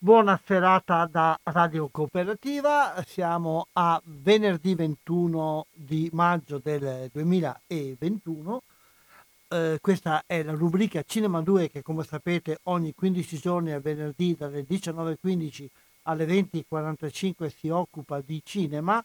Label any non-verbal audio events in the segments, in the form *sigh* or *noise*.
Buona serata da Radio Cooperativa, siamo a venerdì 21 di maggio del 2021. Eh, questa è la rubrica Cinema 2 che come sapete ogni 15 giorni a venerdì dalle 19.15 alle 20.45 si occupa di cinema.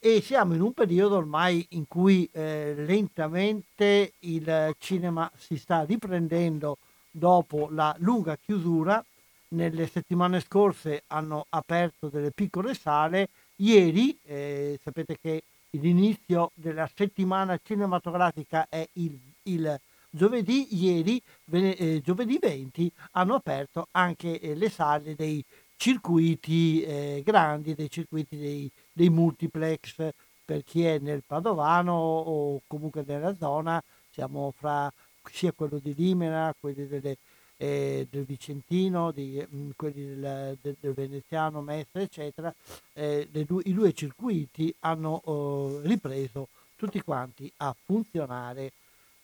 E siamo in un periodo ormai in cui eh, lentamente il cinema si sta riprendendo dopo la lunga chiusura nelle settimane scorse hanno aperto delle piccole sale, ieri eh, sapete che l'inizio della settimana cinematografica è il, il giovedì, ieri eh, giovedì 20 hanno aperto anche eh, le sale dei circuiti eh, grandi, dei circuiti dei, dei multiplex. Per chi è nel Padovano o comunque nella zona, siamo fra sia quello di Limera, quelli delle eh, del Vicentino, di, mh, mm, quelli del, del, del, Veneziano, Mestre, eccetera, eh, due, i due circuiti hanno oh, ripreso tutti quanti a funzionare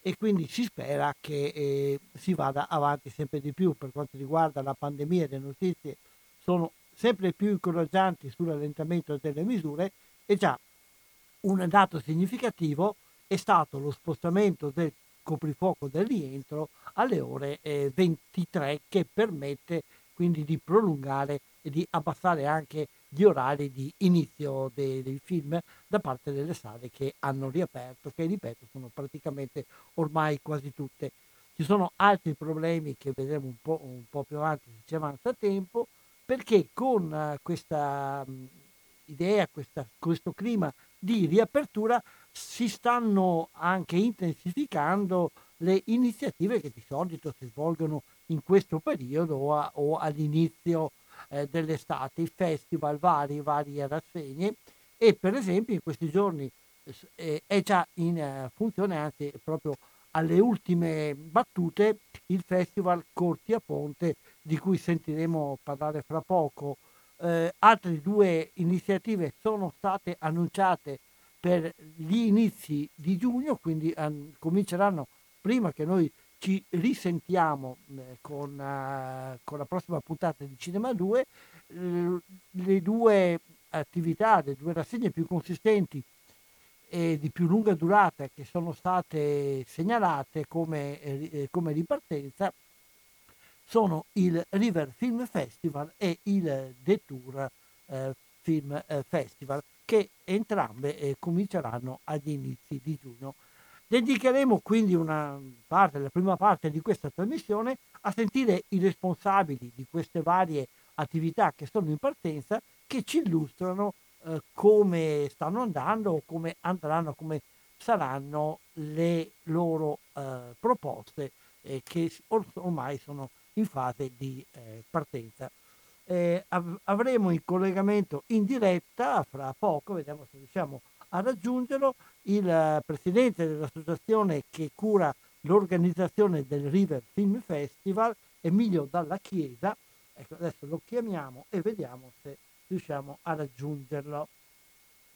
e quindi si spera che eh, si vada avanti sempre di più per quanto riguarda la pandemia. Le notizie sono sempre più incoraggianti sull'allentamento delle misure e già un dato significativo è stato lo spostamento del coprifuoco del rientro alle ore eh, 23 che permette quindi di prolungare e di abbassare anche gli orari di inizio dei, dei, film da parte delle sale che hanno riaperto, che ripeto sono praticamente ormai quasi tutte. Ci sono altri problemi che vedremo un po', un po più avanti se ci avanza tempo, perché con uh, questa um, idea, questa, questo clima di riapertura si stanno anche intensificando le iniziative che di solito si svolgono in questo periodo o, a, o all'inizio eh, dell'estate, i festival vari, varie rassegne e per esempio in questi giorni eh, è già in eh, funzione, anzi proprio alle ultime battute, il festival Corti a Ponte di cui sentiremo parlare fra poco. Eh, altre due iniziative sono state annunciate per gli inizi di giugno, quindi um, cominceranno prima che noi ci risentiamo eh, con, uh, con, la prossima puntata di Cinema 2, eh, le due attività, le due rassegne più consistenti e di più lunga durata che sono state segnalate come, eh, come ripartenza sono il River Film Festival e il Detour eh, Film eh, Festival che entrambe eh, cominceranno agli inizi di giugno. Dedicheremo quindi una parte, la prima parte di questa trasmissione a sentire i responsabili di queste varie attività che sono in partenza che ci illustrano eh, come stanno andando, come andranno, come saranno le loro eh, proposte eh, che or- ormai sono in fase di eh, partenza eh, av- avremo in collegamento in diretta fra poco, vediamo se riusciamo a raggiungerlo, il presidente dell'associazione che cura l'organizzazione del River Film Festival, Emilio Dalla Chiesa. Ecco, adesso lo chiamiamo e vediamo se riusciamo a raggiungerlo.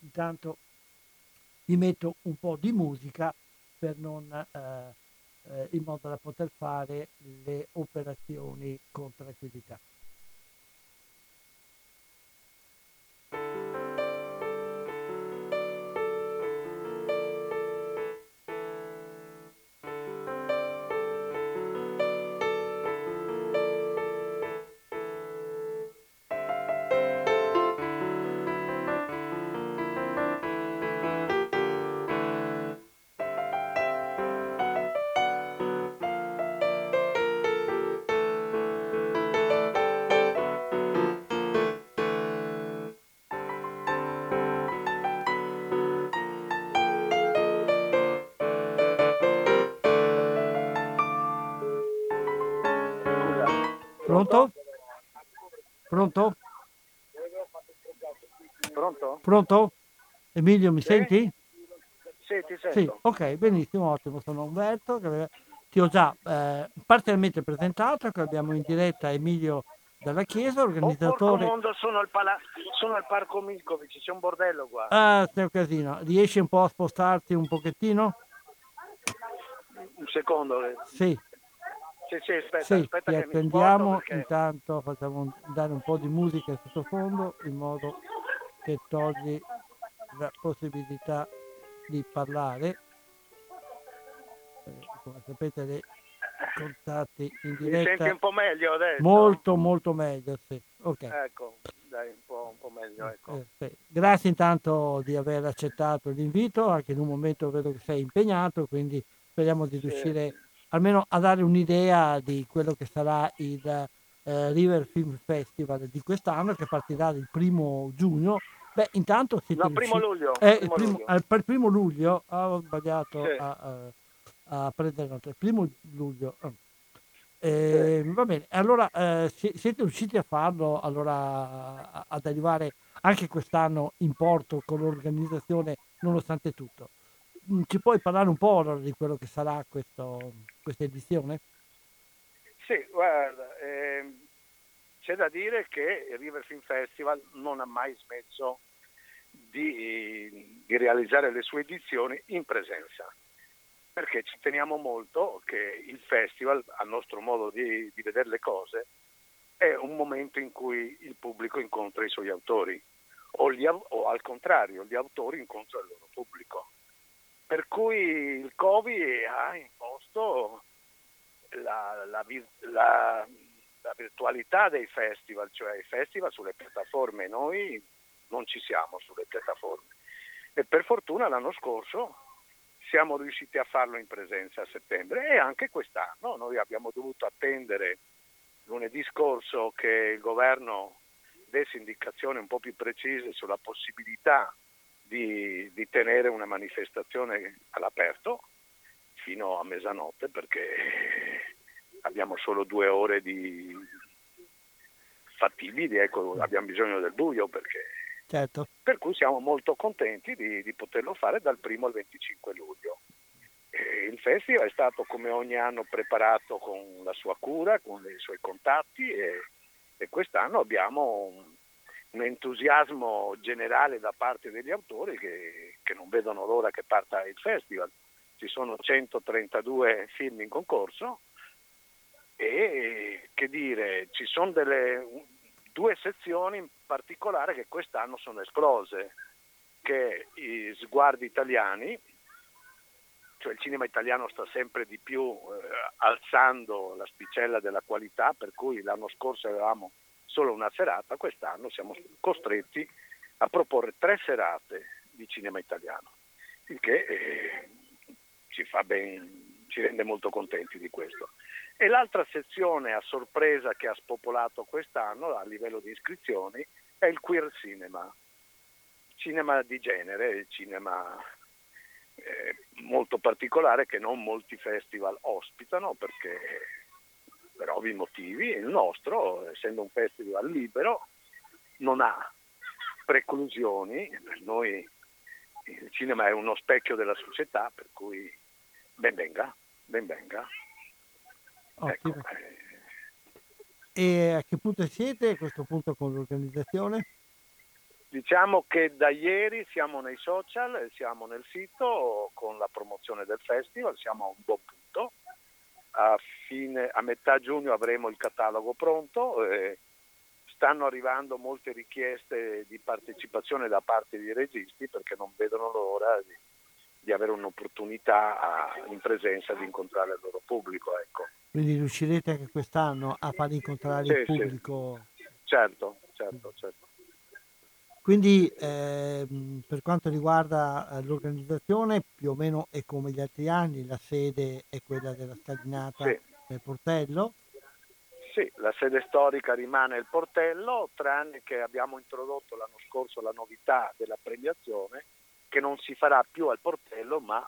Intanto vi metto un po' di musica per non, eh, eh, in modo da poter fare le operazioni con tranquillità. Pronto? Pronto? Pronto? Pronto? Emilio, mi Sì? senti? Sì, ti sento. Sì, ok, benissimo, ottimo. Sono Umberto, che ti ho già eh, parzialmente presentato, che abbiamo in diretta Emilio dalla Chiesa, Oh, organizzatore... mondo, sono al, pala- sono al Parco Milkovic, c'è un bordello qua. Ah, sei un casino. Riesci un po' a spostarti un pochettino? Un secondo. eh. Sì, Sì, sì, aspetta, sì, aspetta ti attendiamo, perché... intanto facciamo dare un po' di musica in sottofondo in modo che togli la possibilità di parlare. Eh, Come sapete i contatti in Mi senti diretta un po' meglio adesso? molto molto meglio, sì. Ok. Ecco, dai, un po', un po' meglio, ecco. Eh. Grazie intanto di aver accettato l'invito, anche in un momento vedo che sei impegnato, quindi speriamo di Sì. Almeno a dare un'idea di quello che sarà il eh, River Film Festival di quest'anno che partirà il primo giugno. Beh, intanto siete No, primo luglio. eh, il primo primo, luglio. al- per il primo luglio ah, ho sbagliato Sì. a, a- a prendere nota. Il primo luglio. Eh, Va bene, allora eh, si- siete riusciti a farlo allora ad arrivare anche quest'anno in porto con l'organizzazione nonostante tutto. Mm, Ci puoi parlare un po' di quello che sarà questo- questa edizione? Sì, guarda, ehm, c'è da dire che il River Film Festival non ha mai smesso di, di realizzare le sue edizioni in presenza, perché ci teniamo molto che il festival, al nostro modo di, di vedere le cose, è un momento in cui il pubblico incontra i suoi autori, o, gli o al contrario, gli autori incontrano il loro pubblico. Per cui il Covid ha imposto la, la la- la virtualità dei festival, cioè i festival sulle piattaforme, noi non ci siamo sulle piattaforme. E per fortuna l'anno scorso siamo riusciti a farlo in presenza a settembre e anche quest'anno noi abbiamo dovuto attendere lunedì scorso che il governo desse indicazioni un po' più precise sulla possibilità di, di tenere una manifestazione all'aperto fino a mezzanotte perché abbiamo solo due ore di fattibili, ecco, abbiamo bisogno del buio perché Certo. per cui siamo molto contenti di, di poterlo fare dal 1 al 25 luglio. E il festival è stato come ogni anno preparato con la sua cura, con i suoi contatti e, e quest'anno abbiamo un, entusiasmo generale da parte degli autori che, che non vedono l'ora che parta il festival. Ci sono 132 film in concorso e che dire, ci sono delle, due sezioni in particolare che quest'anno sono esplose, che i sguardi italiani, cioè il cinema italiano sta sempre di più eh, alzando l'asticella della qualità, per cui l'anno scorso avevamo solo una serata, quest'anno siamo costretti a proporre tre serate di cinema italiano, il che eh, ci fa ben, ci rende molto contenti di questo. E l'altra sezione a sorpresa che ha spopolato quest'anno a livello di iscrizioni è il queer cinema, cinema di genere, cinema eh, molto particolare che non molti festival ospitano perché per ovvi motivi il nostro, essendo un festival libero, non ha preclusioni, per noi il cinema è uno specchio della società, per cui ben venga, ben venga. Ecco, eh, E a che punto siete a questo punto con l'organizzazione? Diciamo che da ieri siamo nei social siamo nel sito con la promozione del festival, siamo a un buon punto. A, fine, a metà giugno avremo il catalogo pronto. Eh, stanno arrivando molte richieste di partecipazione da parte dei registi perché non vedono l'ora di, di avere un'opportunità a, in presenza di incontrare il loro pubblico. Ecco. Quindi riuscirete anche quest'anno a far incontrare sì, il pubblico? Sì. Certo, certo, certo. Quindi eh, per quanto riguarda eh, l'organizzazione, più o meno è come gli altri anni, la sede è quella della scalinata sì. del portello. Sì, la sede storica rimane il portello, tranne che abbiamo introdotto l'anno scorso la novità della premiazione che non si farà più al portello ma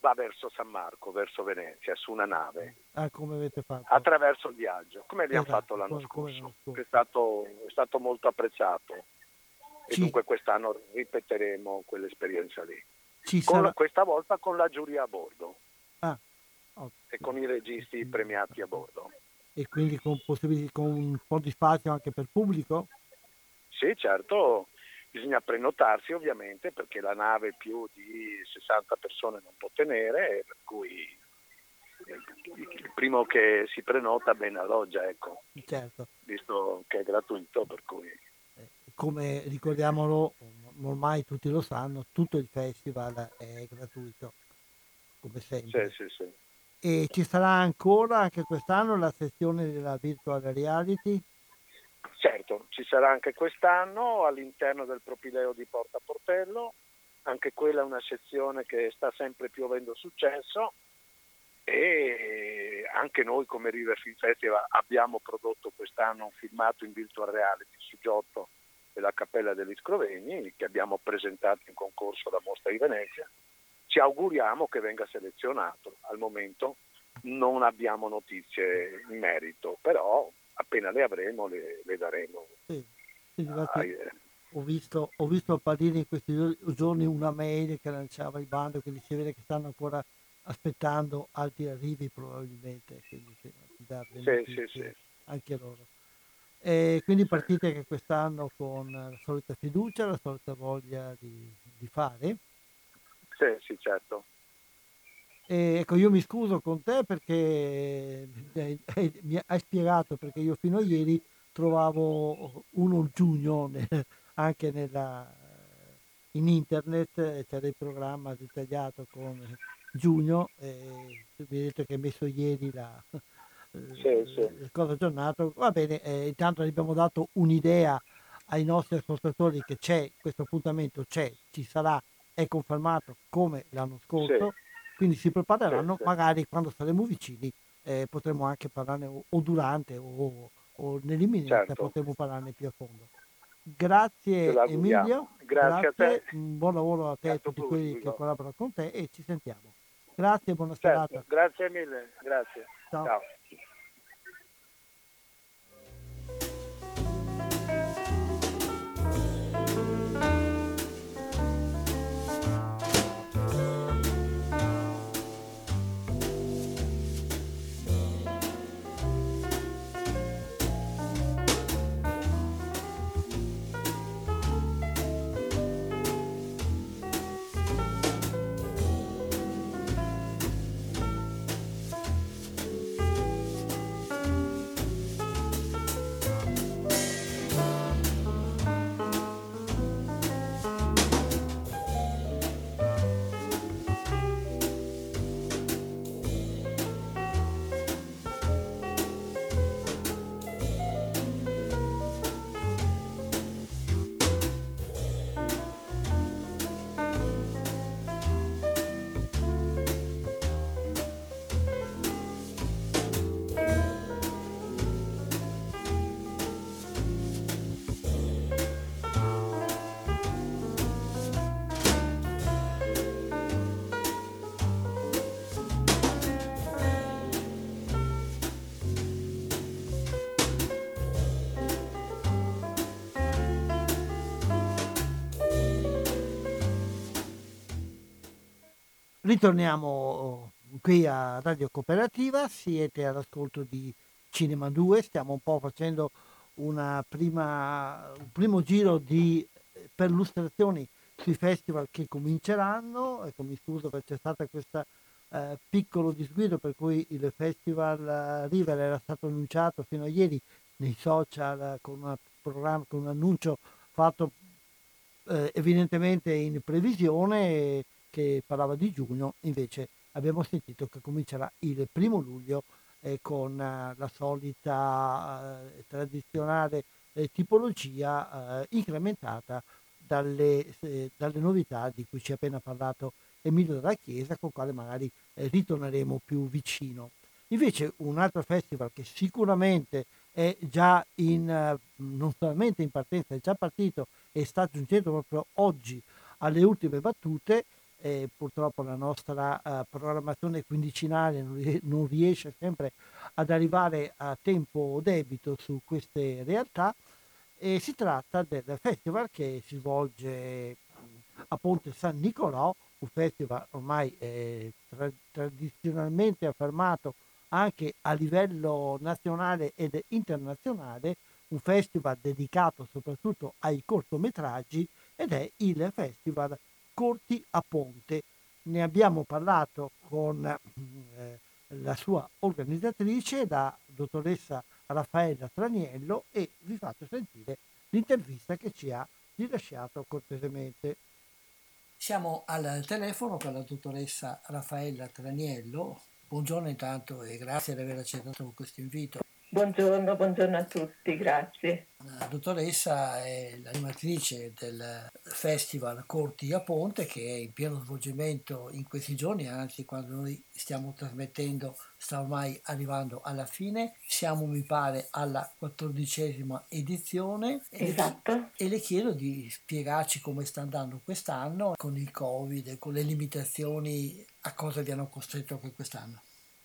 va verso San Marco, verso Venezia, su una nave. Ah, come avete fatto? Attraverso il viaggio, come abbiamo esatto, fatto l'anno scorso, che è stato, è stato molto apprezzato e sì. dunque quest'anno ripeteremo quell'esperienza lì. La, questa volta con la giuria a bordo ah, okay. e con i registi premiati a bordo. E quindi con, con un po' di spazio anche per pubblico? Sì, certo, bisogna prenotarsi ovviamente perché la nave più di 60 persone non può tenere, per cui il primo che si prenota ben alloggia, ecco. Certo. Visto che è gratuito, per cui come ricordiamolo, ormai tutti lo sanno, tutto il festival è gratuito, come sempre. Sì, sì, sì. E ci sarà ancora anche quest'anno la sezione della virtual reality? Certo, ci sarà anche quest'anno all'interno del propileo di Porta Portello, anche quella è una sezione che sta sempre più avendo successo e anche noi come River Film Festival abbiamo prodotto quest'anno un filmato in virtual reality su Giotto della Cappella degli Scrovegni che abbiamo presentato in concorso alla Mostra di Venezia. Ci auguriamo che venga selezionato. Al momento non abbiamo notizie in merito, però appena le avremo le, le daremo. Sì, sì, ai, ho, visto, ho visto apparire in questi giorni una mail che lanciava il bando che diceva che stanno ancora aspettando altri arrivi probabilmente, quindi sì, sì, sì, anche loro. E quindi partite anche quest'anno con la solita fiducia, la solita voglia di, di fare? Sì, sì, certo. E ecco, io mi scuso con te perché eh, eh, mi hai spiegato perché io fino a ieri trovavo 1 giugno anche nella, in internet, c'era il programma dettagliato con giugno e mi hai detto che hai messo ieri la, sì, sì. il cosa aggiornato. Va bene, eh, intanto abbiamo dato un'idea ai nostri ascoltatori che c'è, questo appuntamento c'è, ci sarà, è confermato come l'anno scorso, sì. quindi si prepareranno, magari quando saremo vicini eh, potremo anche parlarne o, o durante o, o nell'imminenza certo. potremo parlarne più a fondo. Grazie Emilio, grazie, grazie, a te. buon lavoro a te e a tutti quelli che collaborano con te e ci sentiamo. Grazie, buona certo. serata. Grazie mille, grazie. Ciao. Ciao. Ritorniamo qui a Radio Cooperativa, siete all'ascolto di Cinema 2, stiamo un po' facendo prima, un primo giro di perlustrazioni sui festival che cominceranno. Ecco, mi scuso perché c'è stato questo eh, piccolo disguido per cui il festival eh, River era stato annunciato fino a ieri nei social con, una programma, con un annuncio fatto eh, evidentemente in previsione che parlava di giugno, invece abbiamo sentito che comincerà il primo luglio eh, con eh, la solita eh, tradizionale eh, tipologia eh, incrementata dalle, dalle, novità di cui ci ha appena parlato Emilio della Chiesa, con quale magari ritorneremo più vicino. Invece un altro festival che sicuramente è già in, non solamente in partenza, è già partito e sta giungendo proprio oggi alle ultime battute, eh, purtroppo la nostra uh, programmazione quindicinale non, non, riesce sempre ad arrivare a tempo debito su queste realtà e si tratta del festival che si svolge a Ponte San Nicolò, un festival ormai eh, tra- tradizionalmente affermato anche a livello nazionale ed internazionale, un festival dedicato soprattutto ai cortometraggi ed è il Festival Corti a Ponte. Ne abbiamo parlato con eh, la sua organizzatrice, la dottoressa Raffaella Traniello e vi faccio sentire l'intervista che ci ha rilasciato cortesemente. Siamo al telefono con la dottoressa Raffaella Traniello. Buongiorno intanto e grazie di aver accettato questo invito. Buongiorno, buongiorno a tutti, grazie. La dottoressa è l'animatrice del Festival Corti a Ponte che è in pieno svolgimento in questi giorni, anzi quando noi stiamo trasmettendo sta ormai arrivando alla fine. Siamo, mi pare, alla quattordicesima edizione. Esatto. E le chiedo di spiegarci come sta andando quest'anno con il Covid con le limitazioni a cosa vi hanno costretto anche quest'anno.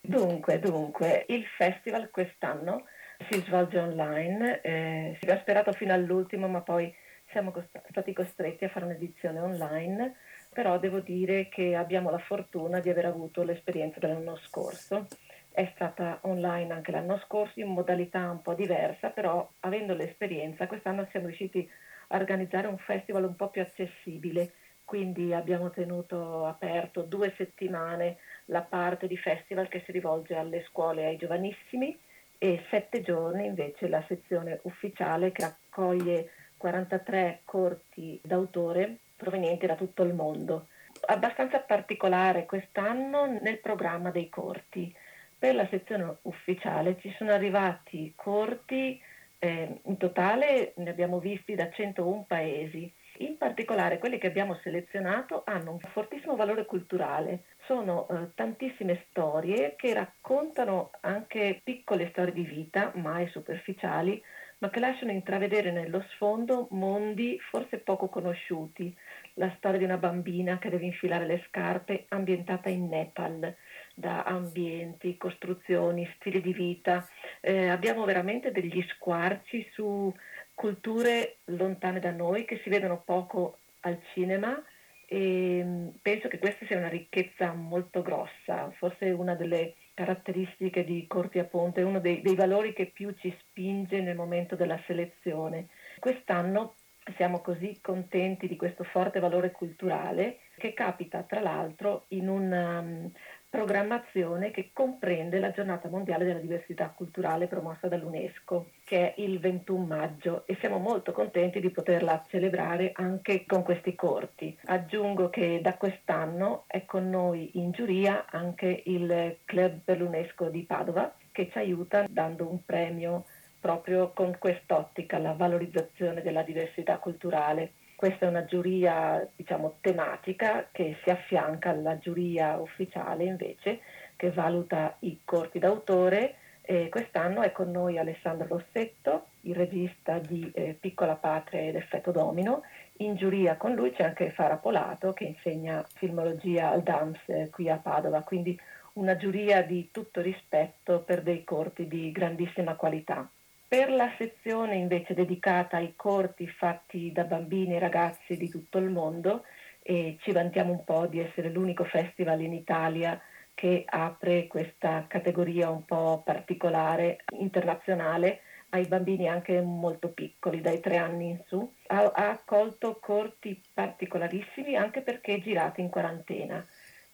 Dunque, dunque, il festival quest'anno si svolge online, eh, si aveva sperato fino all'ultimo, ma poi siamo cost- stati costretti a fare un'edizione online, però devo dire che abbiamo la fortuna di aver avuto l'esperienza dell'anno scorso. È stata online anche l'anno scorso in modalità un po' diversa, però avendo l'esperienza quest'anno siamo riusciti a organizzare un festival un po' più accessibile, quindi abbiamo tenuto aperto due settimane la parte di festival che si rivolge alle scuole e ai giovanissimi e sette giorni invece la sezione ufficiale che raccoglie 43 corti d'autore provenienti da tutto il mondo. Abbastanza particolare quest'anno nel programma dei corti. Per la sezione ufficiale ci sono arrivati corti, eh, in totale ne abbiamo visti da 101 paesi. In particolare quelli che abbiamo selezionato hanno un fortissimo valore culturale, sono eh, tantissime storie che raccontano anche piccole storie di vita, mai superficiali, ma che lasciano intravedere nello sfondo mondi forse poco conosciuti. La storia di una bambina che deve infilare le scarpe ambientata in Nepal, da ambienti, costruzioni, stili di vita. Eh, abbiamo veramente degli squarci su culture lontane da noi che si vedono poco al cinema e mm, penso che questa sia una ricchezza molto grossa, forse una delle caratteristiche di Corti a Ponte, uno dei, dei valori che più ci spinge nel momento della selezione. Quest'anno siamo così contenti di questo forte valore culturale che capita tra l'altro in una um, programmazione che comprende la giornata mondiale della diversità culturale promossa dall'UNESCO, che è il 21 maggio e siamo molto contenti di poterla celebrare anche con questi corti. Aggiungo che da quest'anno è con noi in giuria anche il Club per l'UNESCO di Padova che ci aiuta dando un premio proprio con quest'ottica, la valorizzazione della diversità culturale. Questa è una giuria diciamo, tematica che si affianca alla giuria ufficiale invece che valuta i corti d'autore. E quest'anno è con noi Alessandro Rossetto, il regista di eh, Piccola Patria ed Effetto Domino. In giuria con lui c'è anche Fara Polato che insegna filmologia al DAMS eh, qui a Padova, quindi una giuria di tutto rispetto per dei corti di grandissima qualità. Per la sezione invece dedicata ai corti fatti da bambini e ragazzi di tutto il mondo, e ci vantiamo un po' di essere l'unico festival in Italia che apre questa categoria un po' particolare internazionale, ai bambini anche molto piccoli, dai tre anni in su. Ha, ha accolto corti particolarissimi anche perché girati in quarantena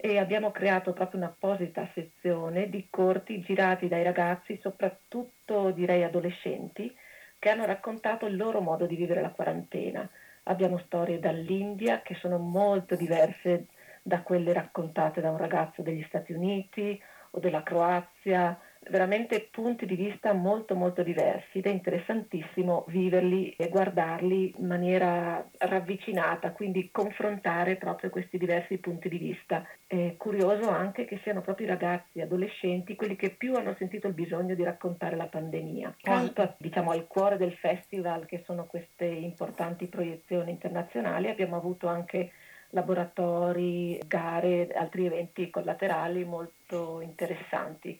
e abbiamo creato proprio un'apposita sezione di corti girati dai ragazzi, soprattutto direi adolescenti, che hanno raccontato il loro modo di vivere la quarantena. Abbiamo storie dall'India che sono molto diverse da quelle raccontate da un ragazzo degli Stati Uniti o della Croazia, veramente punti di vista molto molto diversi ed è interessantissimo viverli e guardarli in maniera ravvicinata, quindi confrontare proprio questi diversi punti di vista. È curioso anche che siano proprio i ragazzi, adolescenti, quelli che più hanno sentito il bisogno di raccontare la pandemia. Quanto diciamo, al cuore del festival, che sono queste importanti proiezioni internazionali, abbiamo avuto anche laboratori, gare, altri eventi collaterali molto interessanti.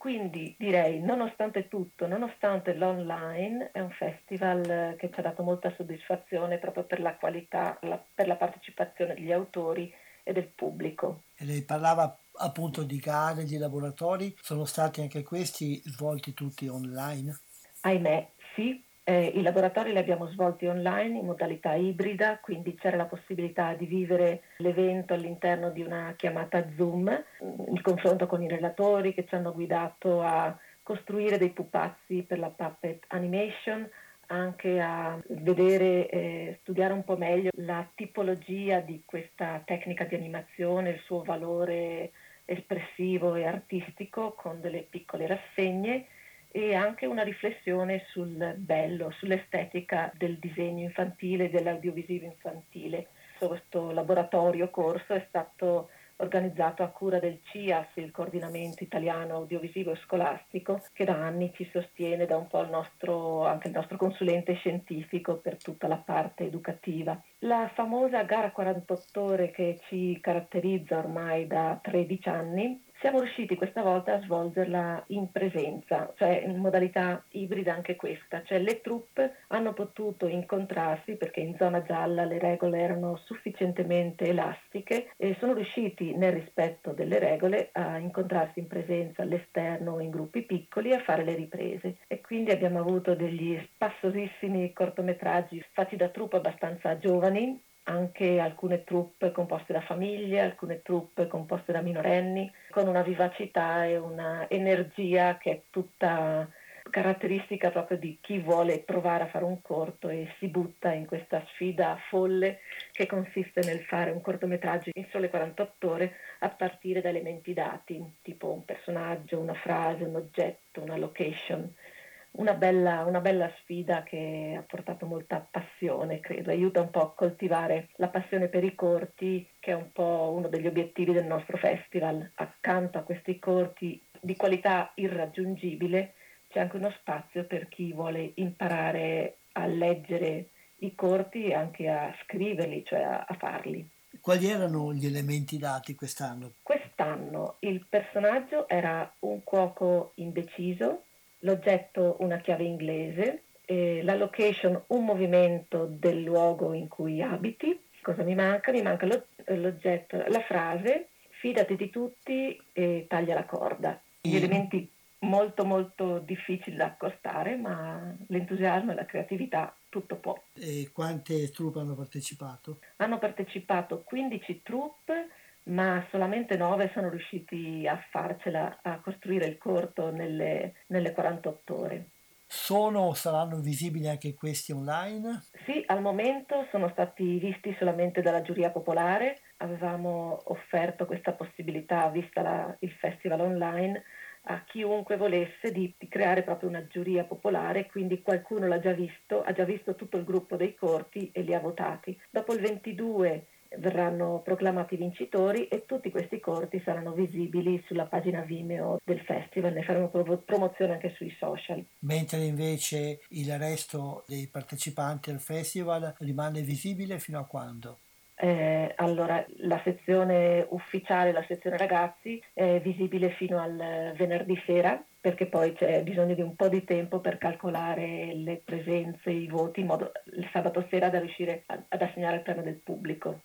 Quindi direi, nonostante tutto, nonostante l'online, è un festival che ci ha dato molta soddisfazione proprio per la qualità, la, per la partecipazione degli autori e del pubblico. E lei parlava appunto di gare, di laboratori, sono stati anche questi svolti tutti online? Ahimè, sì, eh, I laboratori li abbiamo svolti online in modalità ibrida, quindi c'era la possibilità di vivere l'evento all'interno di una chiamata Zoom, mm, il confronto con i relatori che ci hanno guidato a costruire dei pupazzi per la puppet animation, anche a vedere eh, studiare un po' meglio la tipologia di questa tecnica di animazione, il suo valore espressivo e artistico con delle piccole rassegne e anche una riflessione sul bello, sull'estetica del disegno infantile, dell'audiovisivo infantile. Questo laboratorio corso è stato organizzato a cura del CIAS, il coordinamento italiano audiovisivo scolastico, che da anni ci sostiene da un po' il nostro, anche il nostro consulente scientifico per tutta la parte educativa. La famosa gara 48 ore che ci caratterizza ormai da 13 anni siamo riusciti questa volta a svolgerla in presenza, cioè in modalità ibrida anche questa, cioè le truppe hanno potuto incontrarsi perché in zona gialla le regole erano sufficientemente elastiche e sono riusciti nel rispetto delle regole a incontrarsi in presenza all'esterno in gruppi piccoli e a fare le riprese. E quindi abbiamo avuto degli spassosissimi cortometraggi fatti da truppe abbastanza giovani anche alcune truppe composte da famiglie, alcune truppe composte da minorenni, con una vivacità e una energia che è tutta caratteristica proprio di chi vuole provare a fare un corto e si butta in questa sfida folle che consiste nel fare un cortometraggio in sole 48 ore a partire da elementi dati, tipo un personaggio, una frase, un oggetto, una location una bella, una bella sfida che ha portato molta passione, credo, aiuta un po' a coltivare la passione per i corti, che è un po' uno degli obiettivi del nostro festival. Accanto a questi corti di qualità irraggiungibile c'è anche uno spazio per chi vuole imparare a leggere i corti e anche a scriverli, cioè a, a farli. Quali erano gli elementi dati quest'anno? Quest'anno il personaggio era un cuoco indeciso l'oggetto una chiave inglese, eh, la location un movimento del luogo in cui abiti. Cosa mi manca? Mi manca lo, l'oggetto, la frase, fidati di tutti e taglia la corda. Gli elementi molto molto difficili da accostare, ma l'entusiasmo e la creatività tutto può. E quante truppe hanno partecipato? Hanno partecipato 15 truppe ma solamente nove sono riusciti a farcela, a costruire il corto nelle, nelle 48 ore. Sono o saranno visibili anche questi online? Sì, al momento sono stati visti solamente dalla giuria popolare. Avevamo offerto questa possibilità, vista la, il festival online, a chiunque volesse di, di, creare proprio una giuria popolare, quindi qualcuno l'ha già visto, ha già visto tutto il gruppo dei corti e li ha votati. Dopo il 22 verranno proclamati vincitori e tutti questi corti saranno visibili sulla pagina Vimeo del festival, ne faremo promozione anche sui social. Mentre invece il resto dei partecipanti al festival rimane visibile fino a quando? Eh, allora, la sezione ufficiale, la sezione ragazzi, è visibile fino al venerdì sera perché poi c'è bisogno di un po' di tempo per calcolare le presenze, i voti, in modo il sabato sera da riuscire ad assegnare al piano del pubblico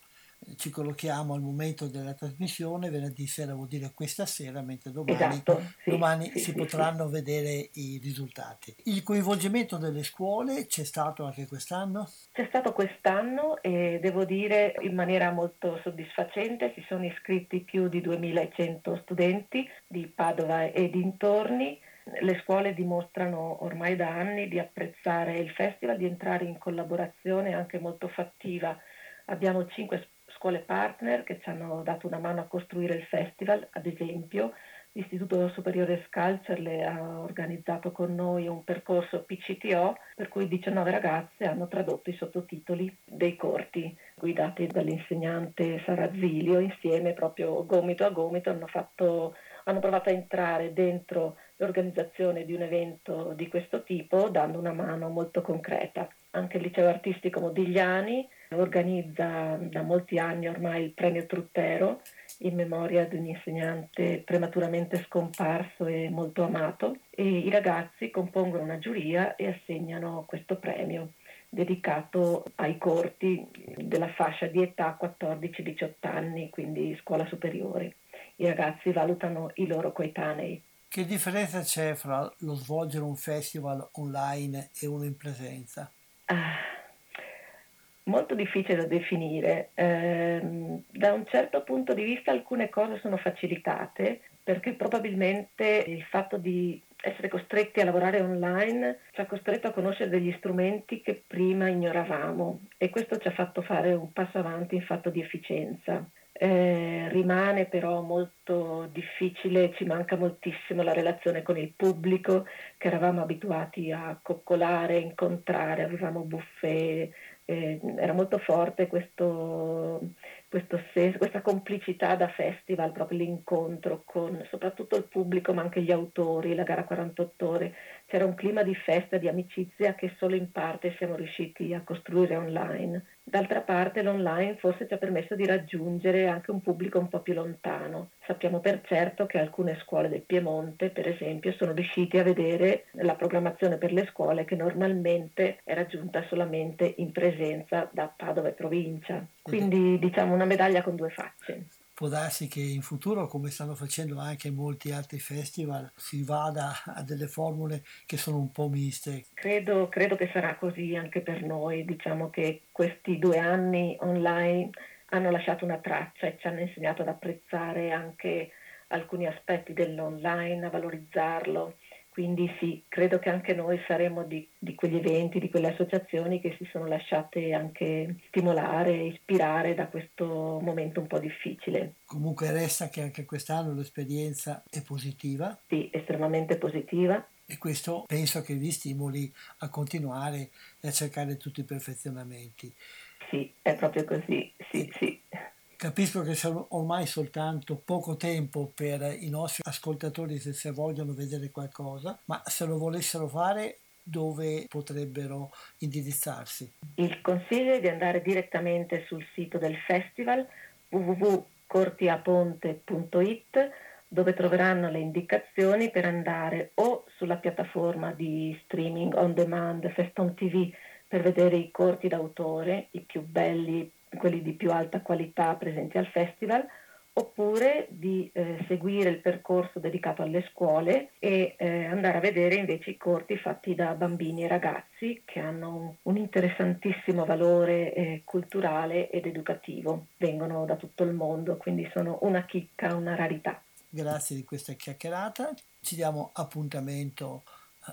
ci collochiamo al momento della trasmissione, venerdì sera vuol dire questa sera, mentre domani, Esatto, sì, domani sì, si sì, potranno vedere i risultati. Il coinvolgimento delle scuole c'è stato anche quest'anno? C'è stato quest'anno e devo dire in maniera molto soddisfacente, si sono iscritti più di 2100 studenti di Padova e dintorni. Le scuole dimostrano ormai da anni di apprezzare il festival, di entrare in collaborazione anche molto fattiva. Abbiamo cinque scuole partner che ci hanno dato una mano a costruire il festival, ad esempio l'Istituto Superiore Scalcerle ha organizzato con noi un percorso PCTO per cui 19 ragazze hanno tradotto i sottotitoli dei corti guidati dall'insegnante Sara Zilio insieme proprio gomito a gomito hanno, fatto, hanno provato a entrare dentro l'organizzazione di un evento di questo tipo dando una mano molto concreta. Anche il liceo artistico Modigliani organizza da molti anni ormai il premio Truttero in memoria di un insegnante prematuramente scomparso e molto amato e i ragazzi compongono una giuria e assegnano questo premio dedicato ai corti della fascia di età 14-18 anni, quindi scuola superiore. I ragazzi valutano i loro coetanei. Che differenza c'è fra lo svolgere un festival online e uno in presenza? Ah, molto difficile da definire. Eh, da un certo punto di vista alcune cose sono facilitate perché probabilmente il fatto di essere costretti a lavorare online ci ha costretto a conoscere degli strumenti che prima ignoravamo e questo ci ha fatto fare un passo avanti in fatto di efficienza. Eh, rimane però molto difficile, ci manca moltissimo la relazione con il pubblico che eravamo abituati a coccolare, incontrare, avevamo buffet, eh, era molto forte questo, questo senso, questa complicità da festival, proprio l'incontro con soprattutto il pubblico ma anche gli autori, la gara 48 ore, c'era un clima di festa, di amicizia che solo in parte siamo riusciti a costruire online. D'altra parte l'online forse ci ha permesso di raggiungere anche un pubblico un po' più lontano. Sappiamo per certo che alcune scuole del Piemonte, per esempio, sono riusciti a vedere la programmazione per le scuole che normalmente era giunta solamente in presenza da Padova e provincia. Quindi diciamo una medaglia con due facce. Può darsi che in futuro, come stanno facendo anche molti altri festival, si vada a delle formule che sono un po' miste. Credo, credo che sarà così anche per noi. Diciamo che questi due anni online hanno lasciato una traccia e ci hanno insegnato ad apprezzare anche alcuni aspetti dell'online, a valorizzarlo quindi sì, credo che anche noi saremo di, di, quegli eventi, di quelle associazioni che si sono lasciate anche stimolare, ispirare da questo momento un po' difficile. Comunque resta che anche quest'anno l'esperienza è positiva. Sì, estremamente positiva. E questo penso che vi stimoli a continuare e a cercare tutti i perfezionamenti. Sì, è proprio così, sì, sì. Capisco che sia ormai soltanto poco tempo per i nostri ascoltatori se, se vogliono vedere qualcosa, ma se lo volessero fare dove potrebbero indirizzarsi? Il consiglio è di andare direttamente sul sito del festival www.cortiaponte.it dove troveranno le indicazioni per andare o sulla piattaforma di streaming on demand Feston TV per vedere i corti d'autore, i più belli, quelli di più alta qualità presenti al festival, oppure di eh, seguire il percorso dedicato alle scuole e eh, andare a vedere invece i corti fatti da bambini e ragazzi che hanno un, interessantissimo valore eh, culturale ed educativo. Vengono da tutto il mondo, quindi sono una chicca, una rarità. Grazie di questa chiacchierata, ci diamo appuntamento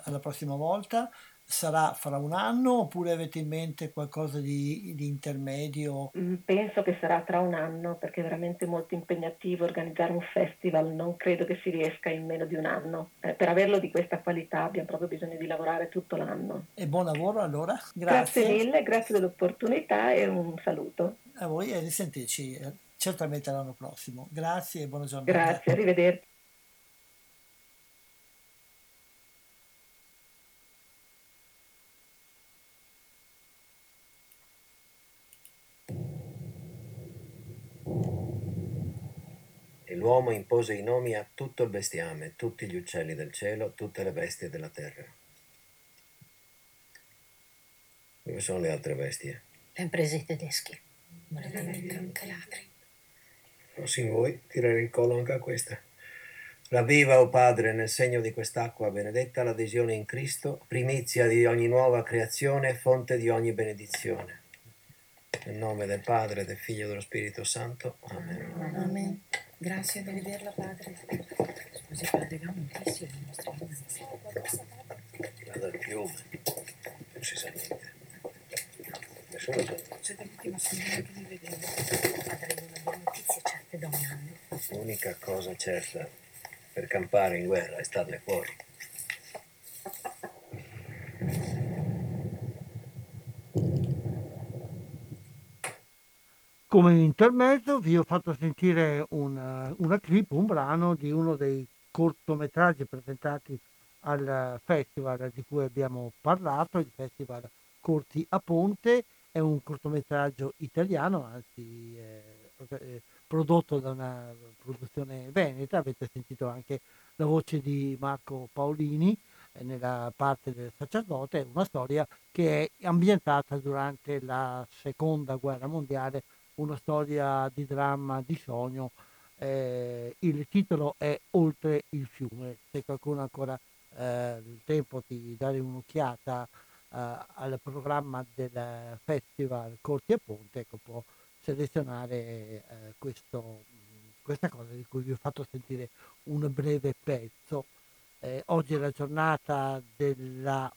alla prossima volta sarà fra un anno oppure avete in mente qualcosa di, di, intermedio? Penso che sarà tra un anno perché è veramente molto impegnativo organizzare un festival, non credo che si riesca in meno di un anno. Eh, per averlo di questa qualità abbiamo proprio bisogno di lavorare tutto l'anno. E buon lavoro allora. Grazie, grazie mille, grazie dell'opportunità e un saluto. A voi e risentirci eh, certamente l'anno prossimo. Grazie e buona giornata. Grazie, arrivederci. L'uomo impose i nomi a tutto il bestiame, tutti gli uccelli del cielo, tutte le bestie della terra. Dove sono le altre bestie? Le imprese tedesche. Maledetta anche ladri. Fossi voi, tirare il collo anche a questa. Ravviva, o oh Padre, nel segno di quest'acqua benedetta l'adesione in Cristo, primizia di ogni nuova creazione, fonte di ogni benedizione. Nel nome del Padre, del Figlio e dello Spirito Santo. Amen. Amen. Grazie di vederla, Padre. Scusi, Padre, dei nostri ragazzi. Vado al fiume, non si sa niente. Nessuno sa. C'è dell'ultima signora che mi vedeva. Padre, non abbiamo notizie certe da un anno. L'unica cosa certa per campare in guerra è starne fuori. Come intermezzo vi ho fatto sentire una, una clip, un brano di uno dei cortometraggi presentati al festival di cui abbiamo parlato, il festival Corti a Ponte, è un cortometraggio italiano, anzi eh, prodotto da una produzione veneta, avete sentito anche la voce di Marco Paolini eh, nella parte del sacerdote, è una storia che è ambientata durante la seconda guerra mondiale una storia di dramma, di sogno. Eh, il titolo è Oltre il fiume. Se qualcuno ha ancora eh, il tempo di dare un'occhiata eh, al programma del festival Corti a Ponte, ecco, può selezionare eh, questo, questa cosa di cui vi ho fatto sentire un breve pezzo. Eh, oggi è la giornata della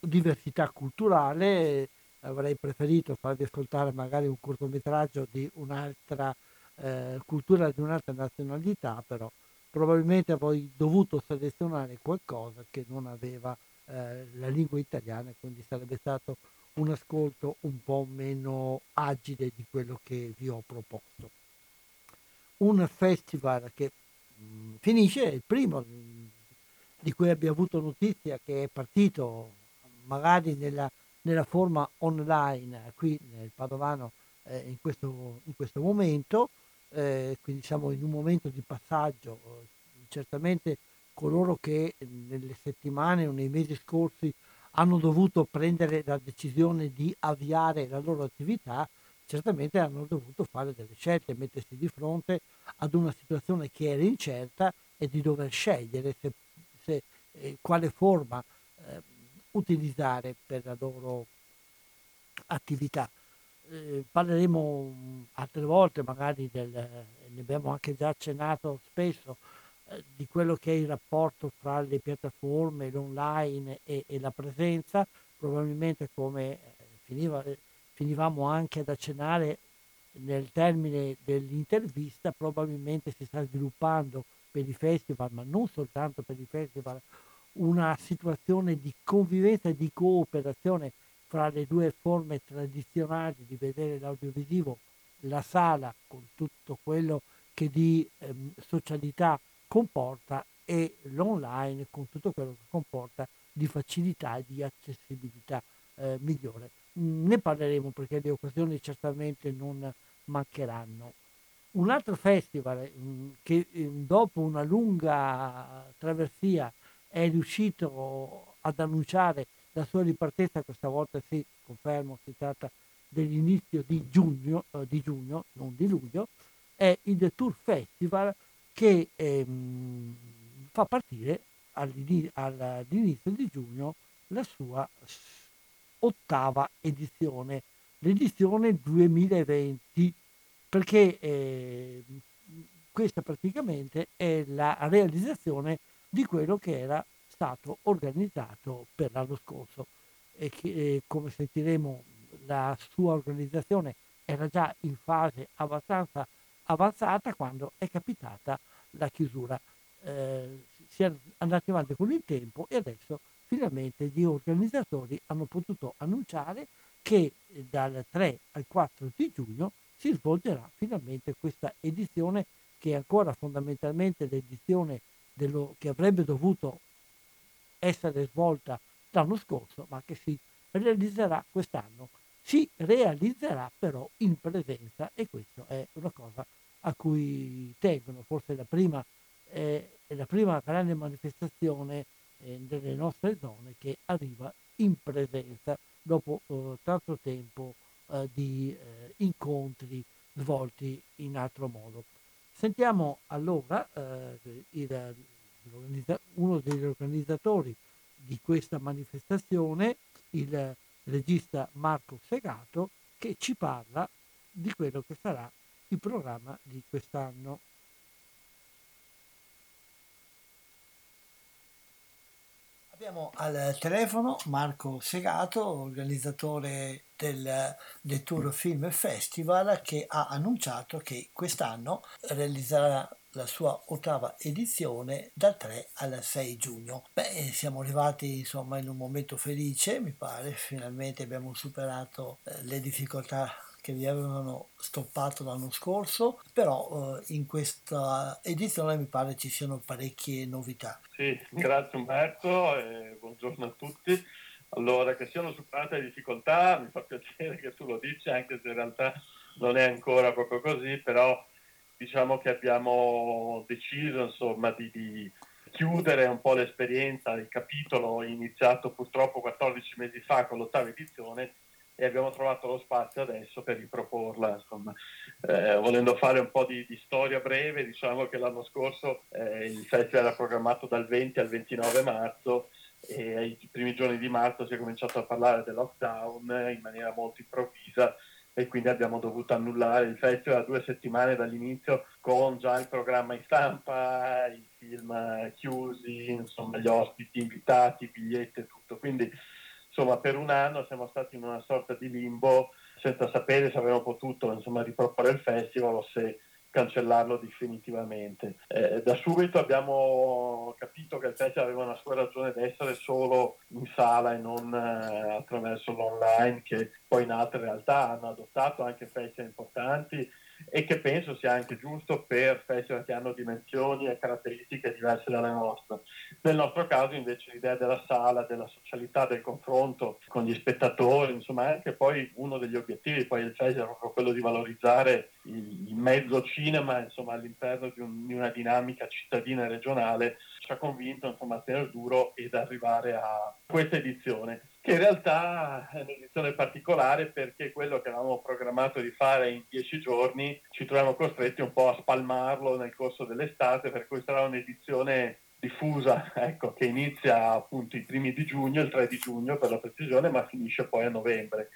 diversità culturale avrei preferito farvi ascoltare magari un cortometraggio di un'altra eh, cultura, di un'altra nazionalità, però probabilmente avrei dovuto selezionare qualcosa che non aveva eh, la lingua italiana, quindi sarebbe stato un ascolto un po' meno agile di quello che vi ho proposto. Un festival che mh, mm, finisce, il primo mm, di cui abbiamo avuto notizia che è partito magari nella nella forma online qui nel Padovano eh, in, questo, in, questo, momento, eh, quindi siamo in un momento di passaggio, eh, certamente coloro che nelle settimane o nei mesi scorsi hanno dovuto prendere la decisione di avviare la loro attività, certamente hanno dovuto fare delle scelte, mettersi di fronte ad una situazione che era incerta e di dover scegliere se, se, eh, quale forma utilizzare per la loro attività. Eh, parleremo altre volte, magari del, ne abbiamo anche già accennato spesso, eh, di quello che è il rapporto fra le piattaforme, l'online e, e la presenza, probabilmente come eh, finiva, finivamo anche ad accennare nel termine dell'intervista, probabilmente si sta sviluppando per i festival, ma non soltanto per i festival, una situazione di convivenza e di cooperazione fra le due forme tradizionali di vedere l'audiovisivo, la sala con tutto quello che di ehm, socialità comporta e l'online con tutto quello che comporta di facilità e di accessibilità eh, migliore. Mm, ne parleremo perché le occasioni certamente non mancheranno. Un altro festival mh, mm, che mh, ehm, dopo una lunga traversia è riuscito ad annunciare la sua ripartenza, questa volta sì, confermo, si tratta dell'inizio di giugno, eh, di giugno non di luglio, è il Tour Festival che ehm, fa partire all'inizio di giugno la sua ottava edizione, l'edizione 2020, perché eh, questa praticamente è la realizzazione di quello che era stato organizzato per l'anno scorso e che eh, come sentiremo la sua organizzazione era già in fase abbastanza avanzata quando è capitata la chiusura. Eh, si è andati avanti con il tempo e adesso finalmente gli organizzatori hanno potuto annunciare che dal 3 al 4 di giugno si svolgerà finalmente questa edizione che è ancora fondamentalmente l'edizione dello, che avrebbe dovuto essere svolta l'anno scorso, ma che si realizzerà quest'anno. Si realizzerà però in presenza e questa è una cosa a cui tengono, forse la prima, eh, la prima grande manifestazione eh, nostre zone che arriva in presenza dopo eh, tanto tempo eh, di eh, incontri svolti in altro modo. Sentiamo allora eh, il, uno degli organizzatori di questa manifestazione, il regista Marco Segato, che ci parla di quello che sarà il programma di quest'anno. Abbiamo al telefono Marco Segato, organizzatore del, del Tour Film Festival, che ha annunciato che quest'anno realizzerà la sua ottava edizione dal 3 al 6 giugno. Beh, siamo arrivati insomma in un momento felice, mi pare, finalmente abbiamo superato eh, le difficoltà che vi avevano stoppato l'anno scorso, però eh, in questa edizione mi pare ci siano parecchie novità. Sì, grazie Umberto e buongiorno a tutti. Allora, che siano superate le difficoltà, mi fa piacere che tu lo dici, anche se in realtà non è ancora proprio così, però diciamo che abbiamo deciso insomma di, di chiudere un po' l'esperienza, il capitolo iniziato purtroppo 14 mesi fa con l'ottava edizione e abbiamo trovato lo spazio adesso per riproporla. Insomma. Eh, volendo fare un po' di, di, storia breve, diciamo che l'anno scorso eh, il festival era programmato dal 20 al 29 marzo e ai primi giorni di marzo si è cominciato a parlare del lockdown in maniera molto improvvisa e quindi abbiamo dovuto annullare il festival due settimane dall'inizio con già il programma in stampa, i film chiusi, insomma gli ospiti invitati, i biglietti e tutto. Quindi insomma per un anno siamo stati in una sorta di limbo senza sapere se avremmo potuto insomma, riproporre il festival o se cancellarlo definitivamente. Eh, da subito abbiamo capito che il festival aveva una sua ragione d'essere solo in sala e non eh, attraverso l'online, che poi in altre realtà hanno adottato anche festival importanti e che penso sia anche giusto per festival che hanno dimensioni e caratteristiche diverse dalle nostre. Nel nostro caso invece l'idea della sala, della socialità, del confronto con gli spettatori, insomma anche poi uno degli obiettivi poi del festival è proprio quello di valorizzare il, il mezzo cinema insomma, all'interno di, un, di, una dinamica cittadina e regionale ci ha convinto insomma, a tenere duro ed arrivare a questa edizione che in realtà è un'edizione particolare perché quello che avevamo programmato di fare in dieci giorni ci troviamo costretti un po' a spalmarlo nel corso dell'estate, per cui sarà un'edizione diffusa, *laughs* ecco, che inizia appunto i primi di giugno, il 3 di giugno per la precisione, ma finisce poi a novembre.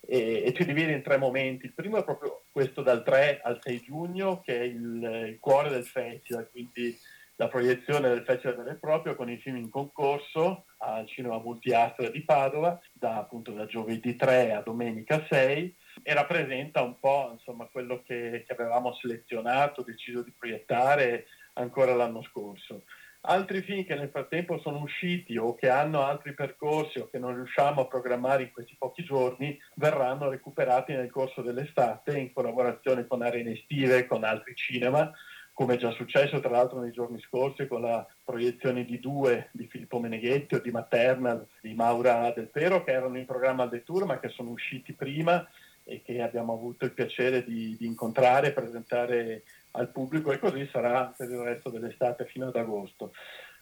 E, e ci divide in tre momenti. Il primo è proprio questo dal 3 al 6 giugno, che è il, il cuore del festival, quindi la proiezione del Festival vero e proprio con i film in concorso al Cinema Multiastra di Padova da, appunto, da giovedì 3 a domenica 6 e rappresenta un po' insomma, quello che, che avevamo selezionato, deciso di proiettare ancora l'anno scorso. Altri film che nel frattempo sono usciti o che hanno altri percorsi o che non riusciamo a programmare in questi pochi giorni verranno recuperati nel corso dell'estate in collaborazione con arene estive, con altri cinema come è già successo tra l'altro nei giorni scorsi con la proiezione di due di Filippo Meneghetti o di Maternal di Maura Del Pero che erano in programma al Detour ma che sono usciti prima e che abbiamo avuto il piacere di, di incontrare e presentare al pubblico e così sarà per il resto dell'estate fino ad agosto.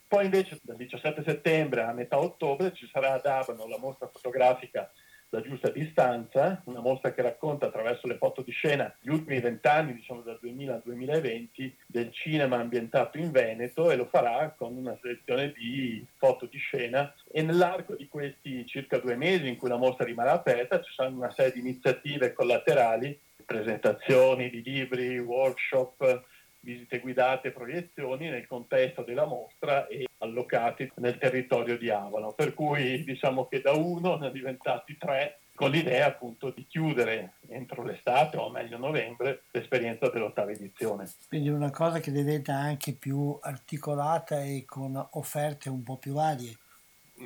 Poi invece dal 17 settembre a metà ottobre ci sarà ad Abano la mostra fotografica la giusta distanza, una mostra che racconta attraverso le foto di scena gli ultimi vent'anni, diciamo dal 2000 al 2020, del cinema ambientato in Veneto e lo farà con una selezione di foto di scena. E nell'arco di questi circa due mesi in cui la mostra rimarrà aperta ci saranno una serie di iniziative collaterali, presentazioni di libri, workshop, visite guidate, proiezioni nel contesto della mostra e allocati nel territorio di Avalo. Per cui diciamo che da uno ne è diventati tre con l'idea appunto di chiudere entro l'estate o meglio novembre l'esperienza dell'ottava edizione. Quindi una cosa che diventa anche più articolata e con offerte un po' più varie.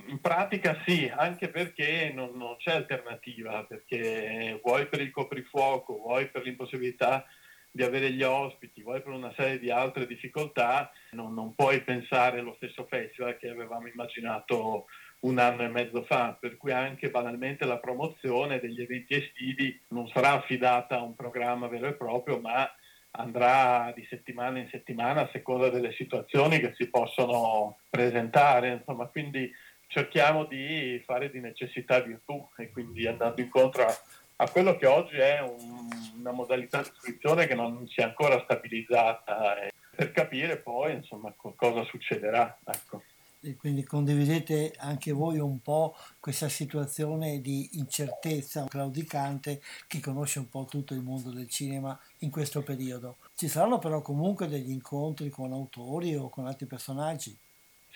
In pratica sì, anche perché non, non c'è alternativa, perché vuoi per il coprifuoco, vuoi per l'impossibilità di avere gli ospiti, vuoi per una serie di altre difficoltà, non, non puoi pensare allo stesso festival che avevamo immaginato un anno e mezzo fa, per cui anche banalmente la promozione degli eventi estivi non sarà affidata a un programma vero e proprio, ma andrà di settimana in settimana a seconda delle situazioni che si possono presentare. Insomma, quindi cerchiamo di fare di necessità virtù e quindi andando incontro a a quello che oggi è un, una modalità di iscrizione che non si è ancora stabilizzata eh, per capire poi insomma cosa succederà. Ecco. E quindi condividete anche voi un po' questa situazione di incertezza claudicante che conosce un po' tutto il mondo del cinema in questo periodo. Ci saranno però comunque degli incontri con autori o con altri personaggi?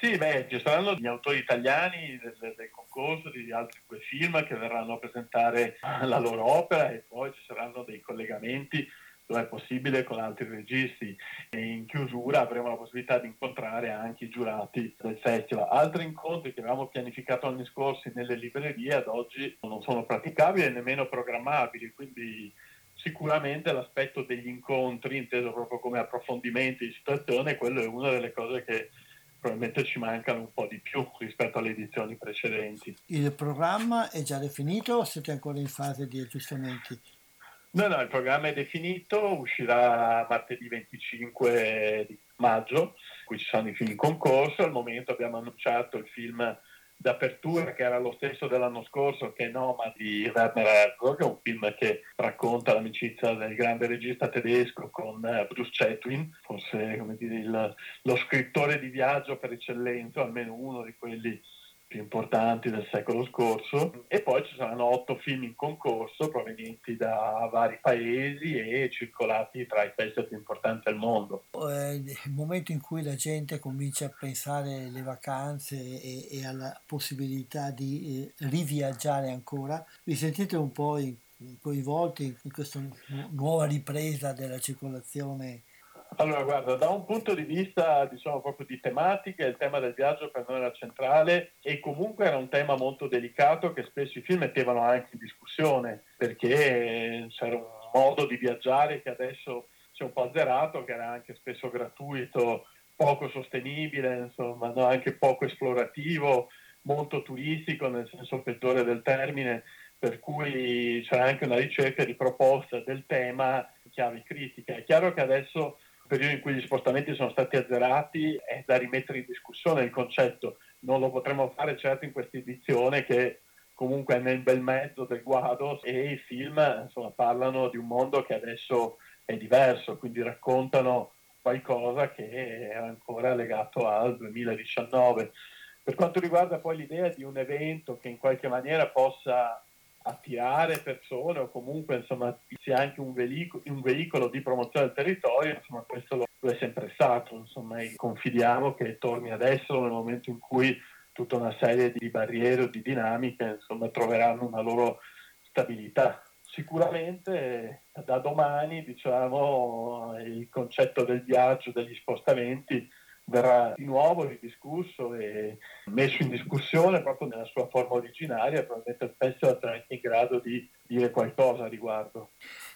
Sì, beh, ci saranno gli autori italiani del, del, concorso di altri due film che verranno a presentare la loro opera e poi ci saranno dei collegamenti dove è possibile con altri registi e in chiusura avremo la possibilità di incontrare anche i giurati del festival. Altri incontri che avevamo pianificato anni scorsi nelle librerie ad oggi non sono praticabili e nemmeno programmabili, quindi sicuramente l'aspetto degli incontri, inteso proprio come approfondimenti di situazione, quello è una delle cose che probabilmente ci mancano un po' di più rispetto alle edizioni precedenti. Il programma è già definito o siete ancora in fase di aggiustamenti? No, no, il programma è definito, uscirà martedì 25 di maggio, qui ci sono i film in concorso, al momento abbiamo annunciato il film d'apertura che era lo stesso dell'anno scorso che è Noma di Werner Herzog, un film che racconta l'amicizia del grande regista tedesco con eh, Bruce Chatwin, forse dire, il, lo scrittore di viaggio per eccellenza, almeno uno di quelli più importanti del secolo scorso e poi ci saranno otto film in concorso provenienti da vari paesi e circolati tra i festival più importanti al mondo. Eh, il momento in cui la gente comincia a pensare alle vacanze e, e alla possibilità di eh, riviaggiare ancora, vi sentite un po' coinvolti in questa nuova ripresa della circolazione allora, guarda, da un punto di vista, diciamo, proprio di tematica, il tema del viaggio per noi era centrale e comunque era un tema molto delicato che spesso i film mettevano anche in discussione, perché c'era un modo di viaggiare che adesso si è un po' azzerato, che era anche spesso gratuito, poco sostenibile, insomma, no? anche poco esplorativo, molto turistico nel senso peggiore del termine, per cui c'era anche una ricerca di proposta del tema chiave critica. È chiaro che adesso periodo in cui gli spostamenti sono stati azzerati è da rimettere in discussione il concetto. Non lo potremo fare certo in questa edizione che comunque è nel bel mezzo del guado e i film insomma, parlano di un mondo che adesso è diverso, quindi raccontano qualcosa che è ancora legato al 2019. Per quanto riguarda poi l'idea di un evento che in qualche maniera possa attirare persone o comunque insomma sia anche un veicolo, un veicolo di promozione del territorio, insomma questo lo, lo è sempre stato, insomma e confidiamo che torni adesso nel momento in cui tutta una serie di barriere o di dinamiche insomma troveranno una loro stabilità. Sicuramente da domani diciamo il concetto del viaggio, degli spostamenti verrà di nuovo ridiscusso e messo in discussione proprio nella sua forma originaria, probabilmente il festival sarà anche in grado di dire qualcosa a riguardo.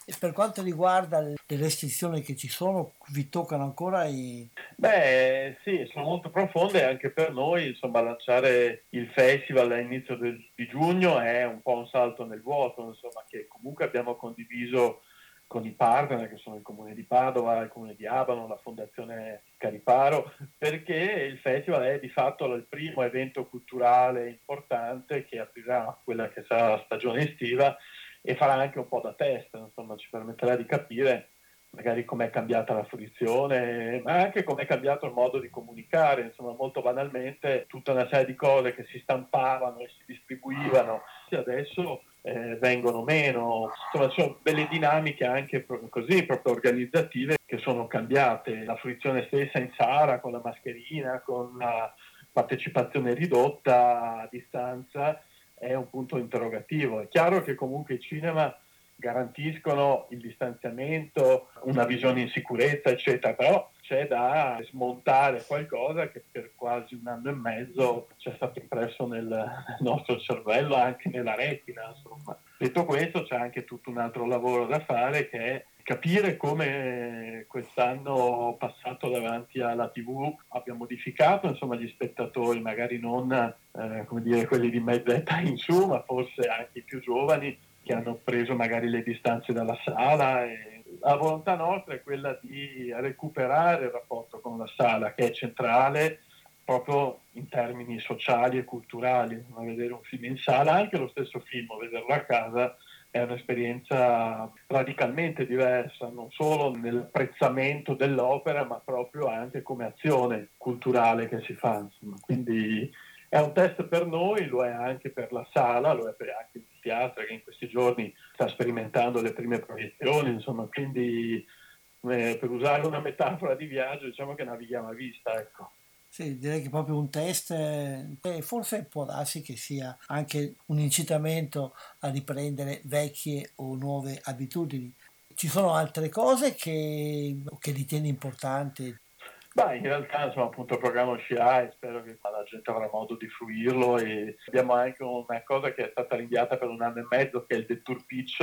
E per quanto riguarda le restrizioni che ci sono, vi toccano ancora i... Beh sì, sono molto profonde anche per noi, insomma lanciare il festival all'inizio del, di giugno è un po' un salto nel vuoto, insomma che comunque abbiamo condiviso con i partner che sono il comune di Padova, il comune di Abano, la fondazione Cariparo, perché il festival è di fatto il primo evento culturale importante che aprirà quella che sarà la stagione estiva e farà anche un po' da test, insomma ci permetterà di capire magari com'è cambiata la fruizione, ma anche com'è cambiato il modo di comunicare, insomma molto banalmente tutta una serie di cose che si stampavano e si distribuivano, adesso eh, vengono meno, insomma sono delle dinamiche anche così, proprio organizzative che sono cambiate, la fruizione stessa in sala con la mascherina, con la partecipazione ridotta a distanza è un punto interrogativo. È chiaro che comunque i cinema garantiscono il distanziamento, una visione in sicurezza, eccetera, però c'è da smontare qualcosa che per quasi un anno e mezzo ci è stato impresso nel, nostro cervello, anche nella retina. Insomma. Detto questo c'è anche tutto un altro lavoro da fare che è capire come quest'anno passato davanti alla TV abbia modificato insomma, gli spettatori, magari non eh, dire, quelli di mezza età in su, ma forse anche i più giovani che hanno preso magari le distanze dalla sala. La volontà nostra è quella di recuperare il rapporto con la sala, che è centrale proprio in termini sociali e culturali. Vedere un film in sala, anche lo stesso film, vederlo a casa, è un'esperienza radicalmente diversa, non solo nell'apprezzamento dell'opera, ma proprio anche come azione culturale che si fa. Insomma. Quindi è un test per noi, lo è anche per la sala, lo è per anche il teatro che in questi giorni sta sperimentando le prime proiezioni, insomma, quindi eh, per usare una metafora di viaggio diciamo che navighiamo a vista. Ecco. Sì, direi che proprio un test, eh, forse può darsi che sia anche un incitamento a riprendere vecchie o nuove abitudini. Ci sono altre cose che, che ritieni importanti? Beh, in realtà insomma, appunto il programma uscirà e spero che la gente avrà modo di fruirlo e abbiamo anche una cosa che è stata rinviata per un anno e mezzo che è il detour pitch,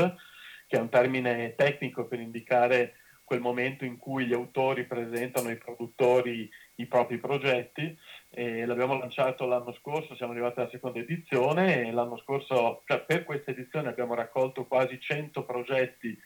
che è un termine tecnico per indicare quel momento in cui gli autori presentano ai produttori i propri progetti. E l'abbiamo lanciato l'anno scorso, siamo arrivati alla seconda edizione e l'anno scorso, cioè per questa edizione abbiamo raccolto quasi 100 progetti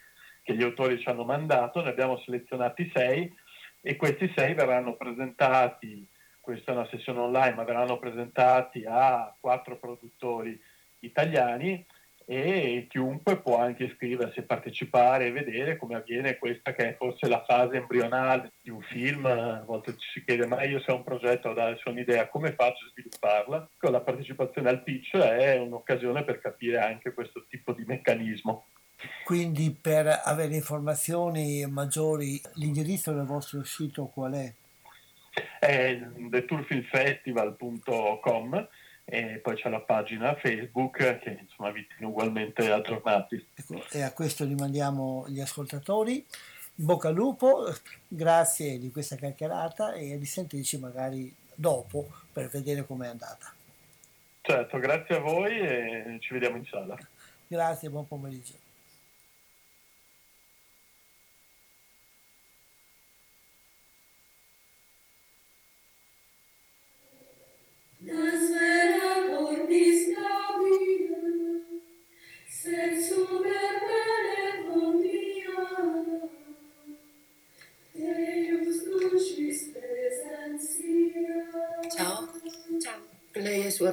che gli autori ci hanno mandato, ne abbiamo selezionati 6 e questi 6 verranno presentati, questa è una sessione online, ma verranno presentati a quattro produttori italiani e chiunque può anche iscriversi partecipare e vedere come avviene questa che è forse la fase embrionale di un film, a volte ci si chiede ma io se ho un progetto ho adesso un'idea come faccio a svilupparla? Con la partecipazione al pitch è un'occasione per capire anche questo tipo di meccanismo. Quindi per avere informazioni maggiori l'indirizzo del vostro sito qual è? È theturfilmfestival.com e poi c'è la pagina Facebook che insomma vi tiene ugualmente aggiornati. Ecco, e a questo rimandiamo gli ascoltatori. In bocca al lupo, grazie di questa chiacchierata e risentirci magari dopo per vedere com'è andata. Certo, grazie a voi e ci vediamo in sala. Grazie, buon pomeriggio.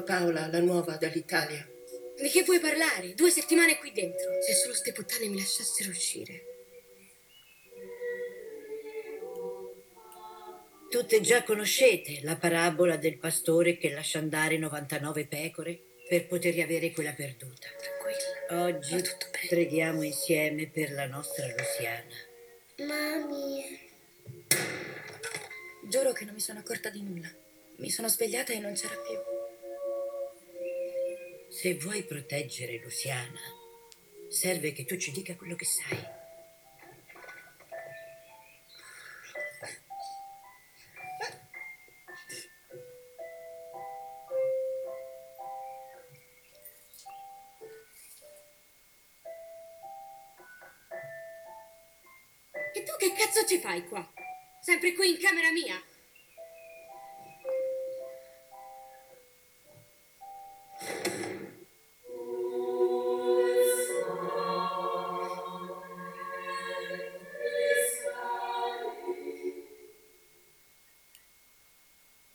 Paola, la nuova dall'Italia. Di che vuoi parlare? Due settimane qui dentro. Se solo ste puttane mi lasciassero uscire. Tutte già conoscete la parabola del pastore che lascia andare 99 pecore per poter riavere quella perduta. Tranquilla. Oggi preghiamo insieme per la nostra Luciana. Mami. Giuro che non mi sono accorta di nulla. Mi sono svegliata e non c'era più. Se vuoi proteggere Luciana, serve che tu ci dica quello che sai. Fai qua? Sempre qui in camera mia?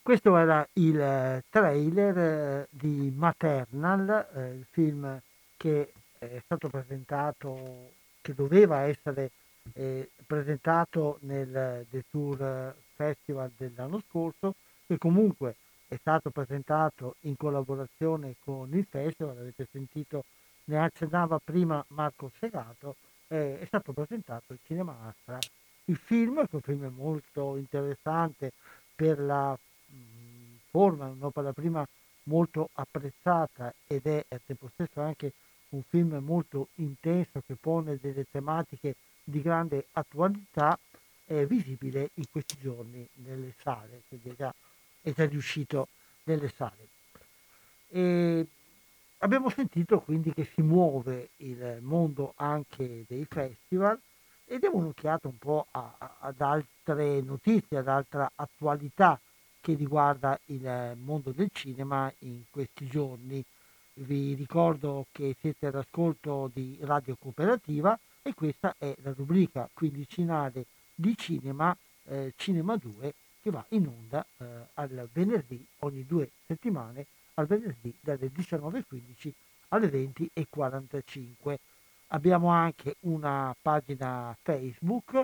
Questo era il eh, trailer eh, di Maternal, eh, il film che è stato presentato, che doveva essere eh, presentato nel The Tour Festival dell'anno scorso, che comunque è stato presentato in collaborazione con il festival, avete sentito, ne accennava prima Marco Segato, eh, è stato presentato il Cinema Astra. Il film, che è un film molto interessante per la forma, un'opera prima molto apprezzata ed è al tempo stesso anche un film molto intenso che pone delle tematiche di grande attualità, è visibile in questi giorni nelle sale, quindi è già, è già riuscito nelle sale. E abbiamo sentito quindi che si muove il mondo anche dei festival e diamo un'occhiata un po' a, a, ad altre notizie, ad altra attualità che riguarda il mondo del cinema in questi giorni. Vi ricordo che siete all'ascolto di Radio Cooperativa e questa è la rubrica quindicinale di cinema, eh, Cinema 2, che va in onda eh, al venerdì, ogni due settimane, al venerdì dalle 19.15 alle 20.45. Abbiamo anche una pagina Facebook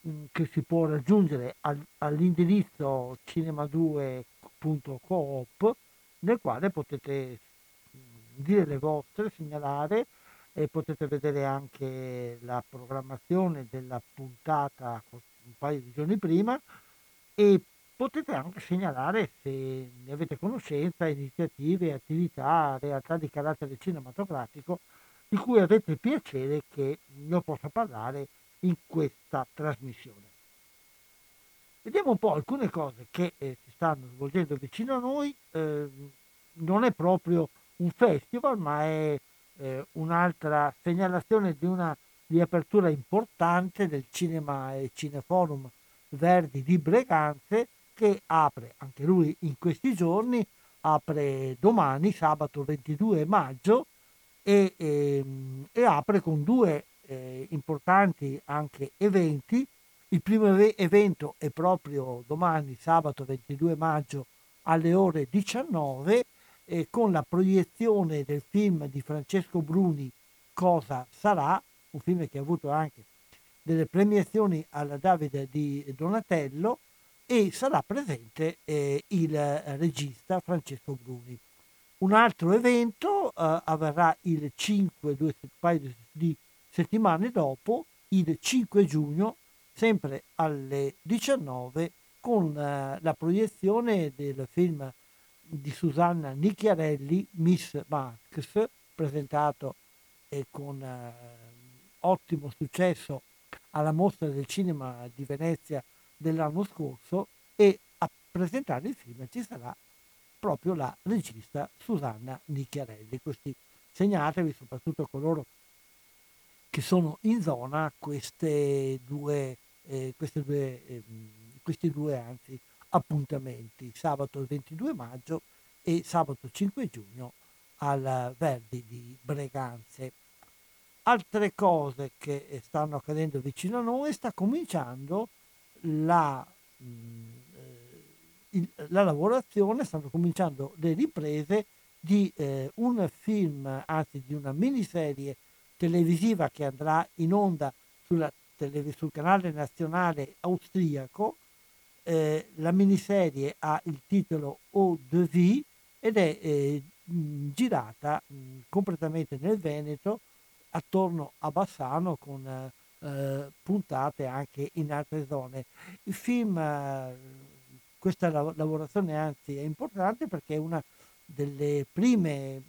mh, mm, che si può raggiungere al, all'indirizzo cinema2.coop nel quale potete mm, dire le vostre, segnalare e potete vedere anche la programmazione della puntata un paio di giorni prima e potete anche segnalare se ne avete conoscenza iniziative, attività, realtà di carattere cinematografico di cui avete piacere che io possa parlare in questa trasmissione. Vediamo un po' alcune cose che eh, si stanno svolgendo vicino a noi. Eh, non è proprio un festival, ma è eh, un'altra segnalazione di una riapertura importante del cinema e cineforum Verdi di Breganze che apre anche lui in questi giorni, apre domani, sabato 22 maggio, e, e, ehm, e apre con due eh, importanti anche eventi. Il primo evento è proprio domani, sabato 22 maggio, alle ore 19, eh, con la proiezione del film di Francesco Bruni, Cosa sarà, un film che ha avuto anche delle premiazioni alla Davide di Donatello e sarà presente eh, il regista Francesco Bruni. Un altro evento eh, avverrà il 5, due paio di settimane dopo, il 5 giugno, sempre alle 19, con eh, la proiezione del film di Susanna Nicchiarelli, Miss Marx, presentato eh, con eh, ottimo successo alla mostra del cinema di Venezia dell'anno scorso e a presentare il film ci sarà proprio la regista Susanna Nicchiarelli. Questi segnatevi, soprattutto coloro che sono in zona, queste due, eh, queste due, eh, questi due anzi, appuntamenti, sabato 22 maggio e sabato 5 giugno al Verdi di Breganze. Altre cose che stanno accadendo vicino a noi, sta cominciando la, mh, il, la lavorazione, stanno cominciando le riprese di eh, un film, anzi di una miniserie televisiva che andrà in onda sulla, tele, sul canale nazionale austriaco. Eh, la miniserie ha il titolo O de Vie ed è eh, girata mh, completamente nel Veneto, attorno a Bassano, con eh, puntate anche in altre zone. Il film eh, questa lavorazione anzi è importante perché è una delle prime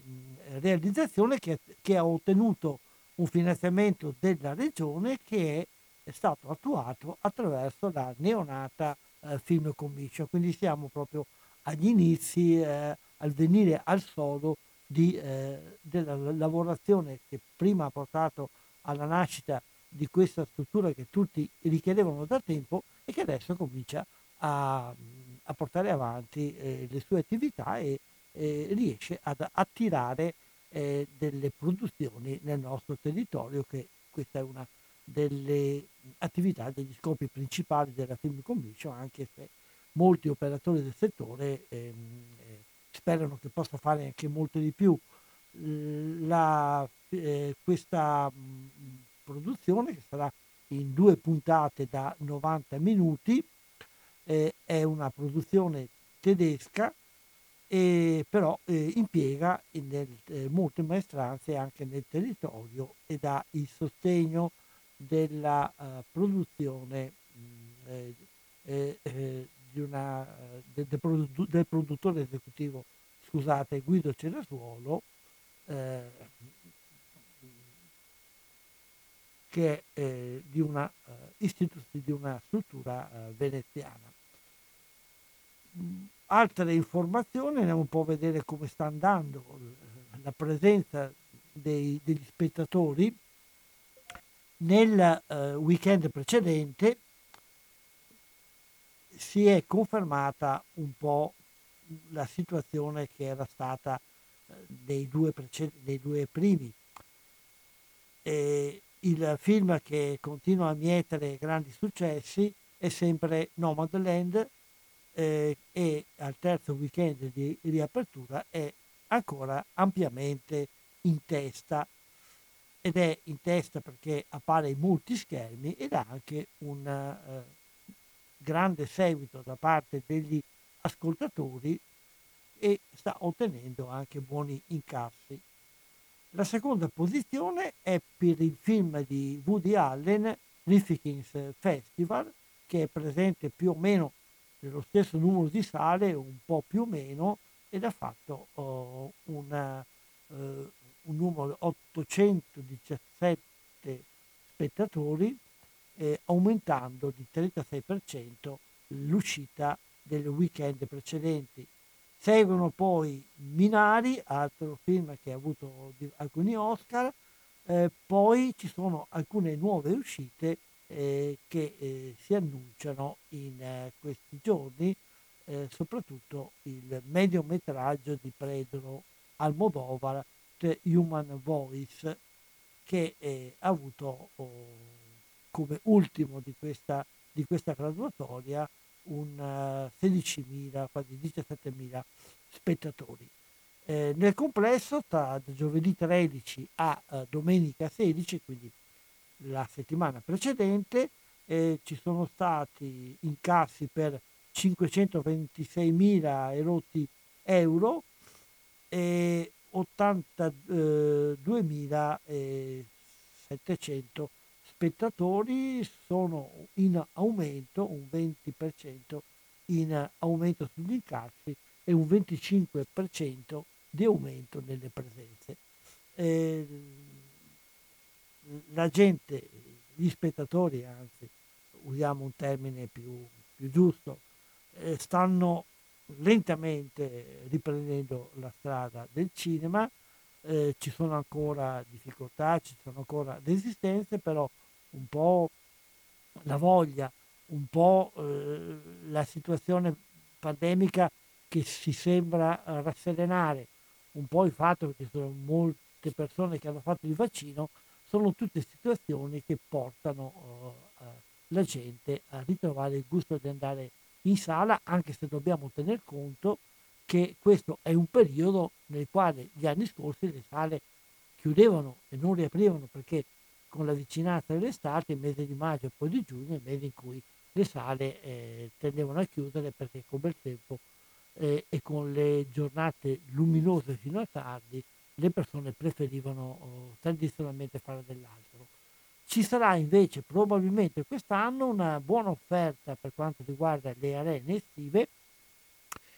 realizzazioni che, che ha ottenuto un finanziamento della regione che è stato attuato attraverso la neonata eh, Film Commission. Quindi siamo proprio agli inizi, eh, al venire al solo di, eh, della lavorazione che prima ha portato alla nascita di questa struttura che tutti richiedevano da tempo e che adesso comincia a, a portare avanti eh, le sue attività e riesce ad attirare eh, delle produzioni nel nostro territorio, che questa è una delle attività, degli scopi principali della Film Commission, anche se molti operatori del settore ehm, eh, sperano che possa fare anche molto di più. La, eh, questa mh, produzione, che sarà in due puntate da 90 minuti, eh, è una produzione tedesca, eh, però eh, impiega nel, eh, molte maestranze anche nel territorio e dà il sostegno della uh, produzione mh, mm, eh, eh, una, de, de produ- del produttore esecutivo scusate, Guido Cerasuolo che è di una, di una struttura veneziana altre informazioni, andiamo un po' a vedere come sta andando la presenza dei, degli spettatori. Nel uh, weekend precedente si è confermata un po' la situazione che era stata uh, dei, due preced- dei due primi. E il film che continua a mietere grandi successi è sempre Nomadland eh, e al terzo weekend di riapertura è ancora ampiamente in testa. Ed è in testa perché appare in molti schermi ed ha anche un uh, grande seguito da parte degli ascoltatori e sta ottenendo anche buoni incassi. La seconda posizione è per il film di Woody Allen, Rifkin's Festival, che è presente più o meno nello stesso numero di sale, un po' più o meno, ed ha fatto uh, una, uh, un numero 817 spettatori, eh, aumentando di 36% l'uscita del weekend precedenti. Seguono poi Minari, altro film che ha avuto alcuni Oscar, eh, poi ci sono alcune nuove uscite eh, che eh, si annunciano in eh, questi giorni, eh, soprattutto il mediometraggio di Pedro Almodovar, The Human Voice, che eh, ha avuto oh, come ultimo di questa, di questa graduatoria un uh, 16.000, quasi 17.000 spettatori. Eh, nel complesso, tra giovedì 13 a uh, domenica 16, quindi la settimana precedente, eh, ci sono stati incassi per 526.000 erotti euro e 82.700 spettatori sono in aumento, un 20% in aumento sugli incassi e un 25% di aumento nelle presenze. Eh, la gente, gli spettatori, anzi, usiamo un termine più, più giusto, eh, stanno lentamente riprendendo la strada del cinema, eh, ci sono ancora difficoltà, ci sono ancora resistenze, però un po' la voglia, un po' eh, la situazione pandemica che si sembra rasserenare, un po' il fatto che ci sono molte persone che hanno fatto il vaccino, sono tutte situazioni che portano uh, la gente a ritrovare il gusto di andare in sala, anche se dobbiamo tener conto che questo è un periodo nel quale gli anni scorsi le sale chiudevano e non riaprivano perché con la vicinanza dell'estate, il mese di maggio e poi di giugno, il mese in cui le sale eh, tendevano a chiudere perché con bel tempo eh, e con le giornate luminose fino a tardi le persone preferivano oh, tradizionalmente fare dell'altro. Ci sarà invece probabilmente quest'anno una buona offerta per quanto riguarda le arene estive.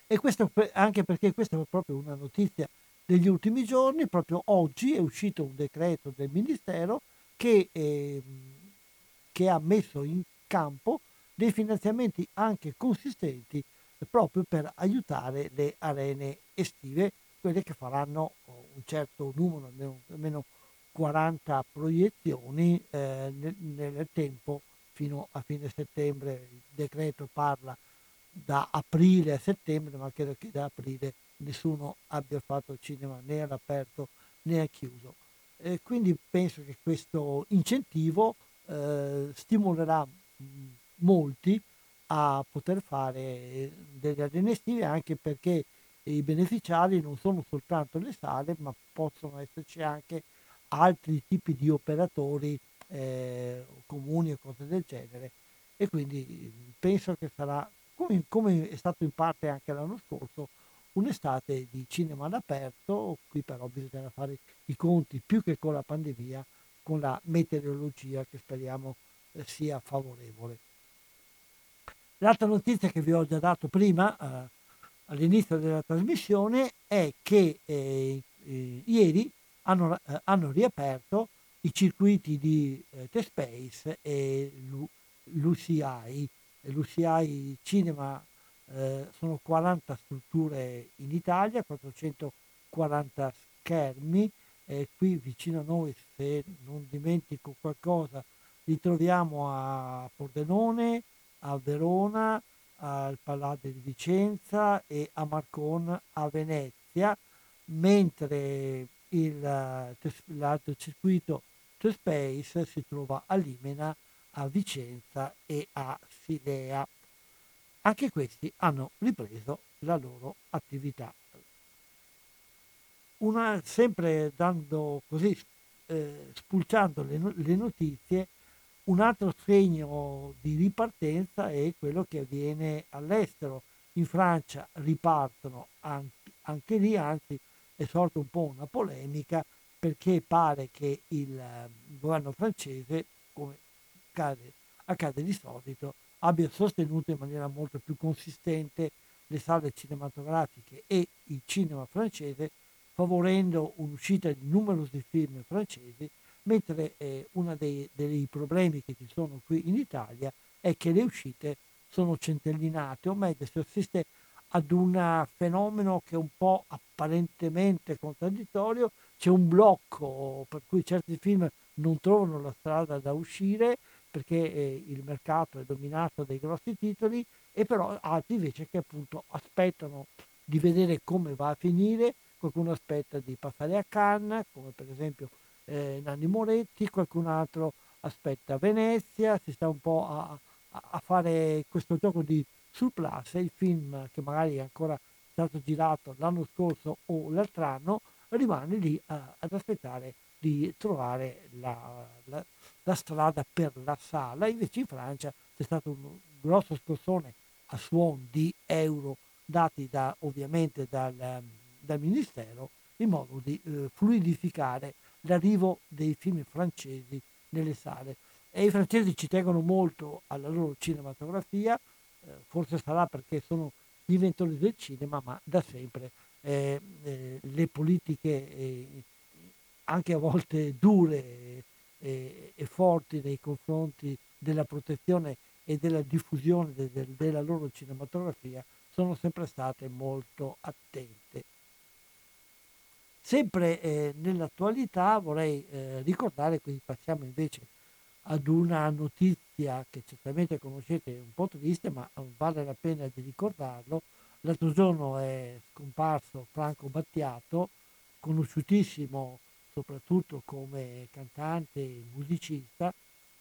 E questo anche perché questa è proprio una notizia degli ultimi giorni, proprio oggi è uscito un decreto del Ministero che, eh, che ha messo in campo dei finanziamenti anche consistenti proprio per aiutare le arene estive, quelle che faranno oh, un certo numero, almeno, almeno 40 proiezioni eh, nel, nel, tempo fino a fine settembre. Il decreto parla da aprile a settembre, ma credo che da aprile nessuno abbia fatto cinema né all'aperto né al chiuso. Eh, quindi penso che questo incentivo eh, stimolerà molti a poter fare delle arene anche perché i beneficiari non sono soltanto le sale ma possono esserci anche altri tipi di operatori eh, comuni o cose del genere e quindi penso che sarà come, come è stato in parte anche l'anno scorso un'estate di cinema all'aperto, qui però bisognerà fare i conti più che con la pandemia, con la meteorologia che speriamo eh, sia favorevole. L'altra notizia che vi ho già dato prima, eh, all'inizio della trasmissione, è che eh, eh ieri hanno, eh, hanno, riaperto i circuiti di eh, T-Space e l'UCI, l'UCI Cinema eh, sono 40 strutture in Italia, 440 schermi, eh, qui vicino a noi, se non dimentico qualcosa, li troviamo a Pordenone, a Verona, al Palladio di Vicenza e a Marcon a Venezia, mentre il, l'altro circuito to Space si trova a Limena, a Vicenza e a Silea anche questi hanno ripreso la loro attività. Una, sempre dando così eh, spulciando le, le, notizie, un altro segno di ripartenza è quello che avviene all'estero. In Francia ripartono anche, anche lì, anzi è sorta un po' una polemica perché pare che il eh, governo francese, come accade, accade di solito, abbia sostenuto in maniera molto più consistente le sale cinematografiche e il cinema francese, favorendo un'uscita di numerosi film francesi, mentre eh, uno dei, dei problemi che ci sono qui in Italia è che le uscite sono centellinate, o meglio si assiste ad un fenomeno che è un po' apparentemente contraddittorio, c'è un blocco per cui certi film non trovano la strada da uscire perché eh, il mercato è dominato dai grossi titoli e però altri invece che appunto aspettano di vedere come va a finire, qualcuno aspetta di passare a Cannes, come per esempio eh, Nanni Moretti, qualcun altro aspetta Venezia, si sta un po' a, a fare questo gioco di surplus, il film che magari è ancora stato girato l'anno scorso o l'altro anno, rimane lì eh, ad aspettare di trovare la, la, la, strada per la sala. Invece in Francia c'è stato un grosso scossone a suon di euro dati da, ovviamente dal, dal Ministero in modo di eh, fluidificare l'arrivo dei film francesi nelle sale. E i francesi ci tengono molto alla loro cinematografia, forse sarà perché sono gli inventori del cinema, ma da sempre eh, eh le politiche eh, anche a volte dure e, e, forti nei confronti della protezione e della diffusione de, de, della loro cinematografia sono sempre state molto attente. Sempre eh, nell'attualità vorrei eh, ricordare, quindi passiamo invece ad una notizia che certamente conoscete, un po' triste, ma vale la pena di ricordarlo. L'altro giorno è scomparso Franco Battiato, conosciutissimo soprattutto come cantante e musicista.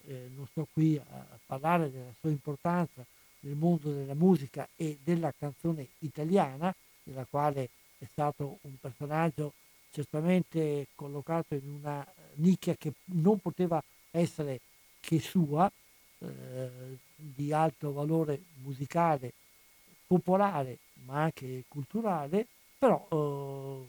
Eh, non sto qui a, parlare della sua importanza nel mondo della musica e della canzone italiana, nella quale è stato un personaggio certamente collocato in una nicchia che non poteva essere che sua, eh, di alto valore musicale, popolare, ma anche culturale, però eh,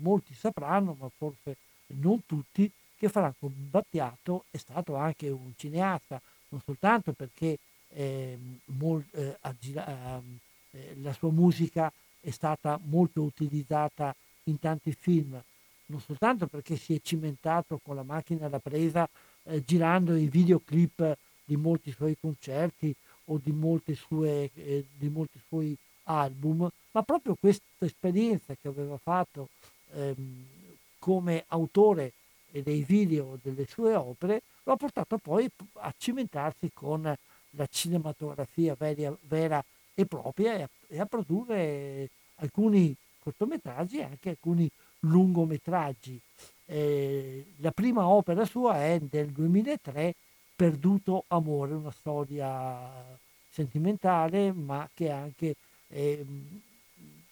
molti sapranno, ma forse non tutti, che Franco Battiato è stato anche un cineasta, non soltanto perché eh, mol, eh, ehm, eh, la sua musica è stata molto utilizzata in tanti film, non soltanto perché si è cimentato con la macchina da presa eh, girando i videoclip di molti suoi concerti o di, sue, eh, di molti suoi album, ma proprio questa esperienza che aveva fatto ehm, come autore dei video delle sue opere lo ha portato poi a cimentarsi con la cinematografia vera, vera e propria e a, e a, produrre alcuni cortometraggi e anche alcuni lungometraggi. Eh, la prima opera sua è del 2003, Perduto Amore, una storia sentimentale ma che anche eh,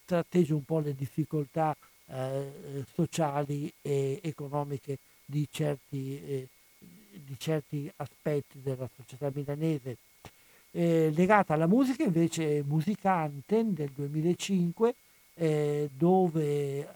tratteggia un po' le difficoltà eh, sociali e economiche di certi, eh, di certi, aspetti della società milanese. Eh, legata alla musica invece Musicante del 2005 eh, dove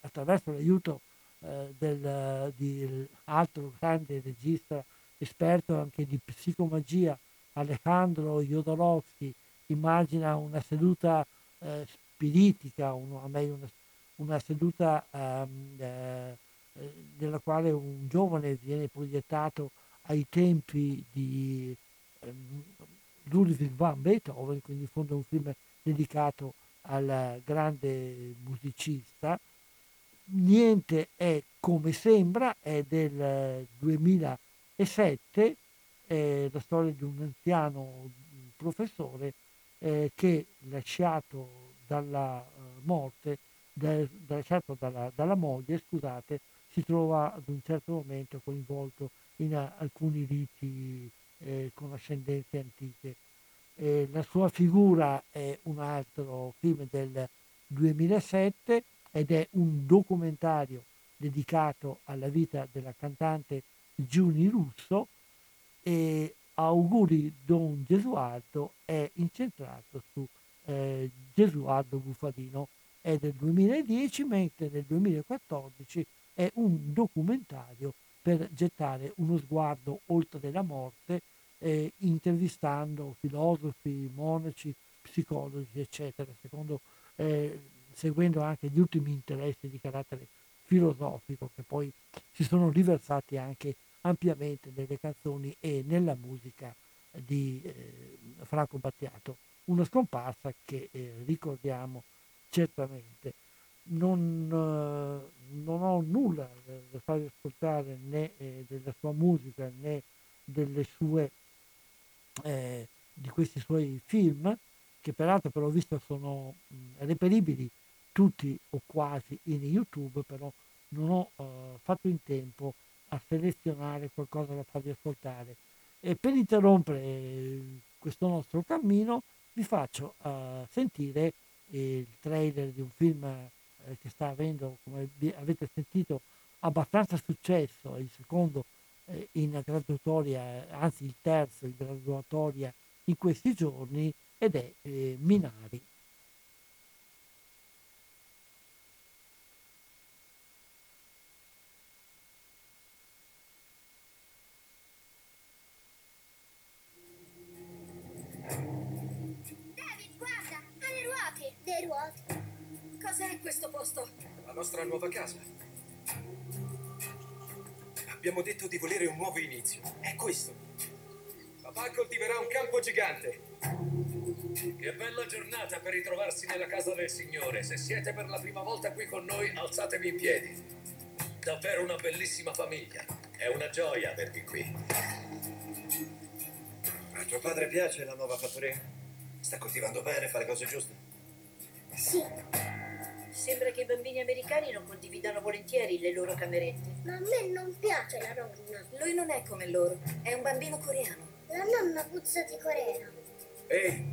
attraverso l'aiuto eh, del, di altro grande regista esperto anche di psicomagia Alejandro Jodorowsky immagina una seduta eh, spiritica, un, a me una, una seduta um, eh, nella quale un giovane viene proiettato ai tempi di um, Ludwig van Beethoven, quindi in fondo un film dedicato al grande musicista. Niente è come sembra, è del 2007, è la storia di un anziano professore eh, che lasciato dalla uh, morte da, lasciato dalla, dalla, moglie, scusate, si trova ad un certo momento coinvolto in a, alcuni riti eh, con ascendenze antiche. Eh, la sua figura è un altro film del 2007 ed è un documentario dedicato alla vita della cantante Giuni Russo e Auguri Don Gesualdo è incentrato su eh, Gesualdo Bufalino. È del 2010, mentre nel 2014 è un documentario per gettare uno sguardo oltre la morte, eh, intervistando filosofi, monaci, psicologi, eccetera, secondo, eh, seguendo anche gli ultimi interessi di carattere filosofico che poi si sono riversati anche ampiamente nelle canzoni e nella musica di eh, Franco Battiato. Una scomparsa che eh, ricordiamo certamente. Non, eh, non, ho nulla da farvi ascoltare né eh, della sua musica né delle sue, eh, di questi suoi film, che peraltro però ho visto sono mh, reperibili tutti o quasi in YouTube, però non ho uh, fatto in tempo a selezionare qualcosa da farvi ascoltare. E per interrompere questo nostro cammino vi faccio uh, sentire il trailer di un film uh, che sta avendo, come avete sentito, abbastanza successo, il secondo eh, in graduatoria, anzi il terzo in graduatoria in questi giorni ed è eh, Minari. Cos'è questo posto? La nostra nuova casa. Abbiamo detto di volere un nuovo inizio. È questo. Papà coltiverà un campo gigante. Che bella giornata per ritrovarsi nella casa del Signore. Se siete per la prima volta qui con noi, alzatevi in piedi. Davvero una bellissima famiglia. È una gioia avervi qui. A tuo padre piace la nuova fattoria? Sta coltivando bene, fa le cose giuste? Sì. Sembra che i bambini americani non condividano volentieri le loro camerette. Ma a me non piace la nonna. Lui non è come loro, è un bambino coreano. La nonna puzza di Corea. Ehi,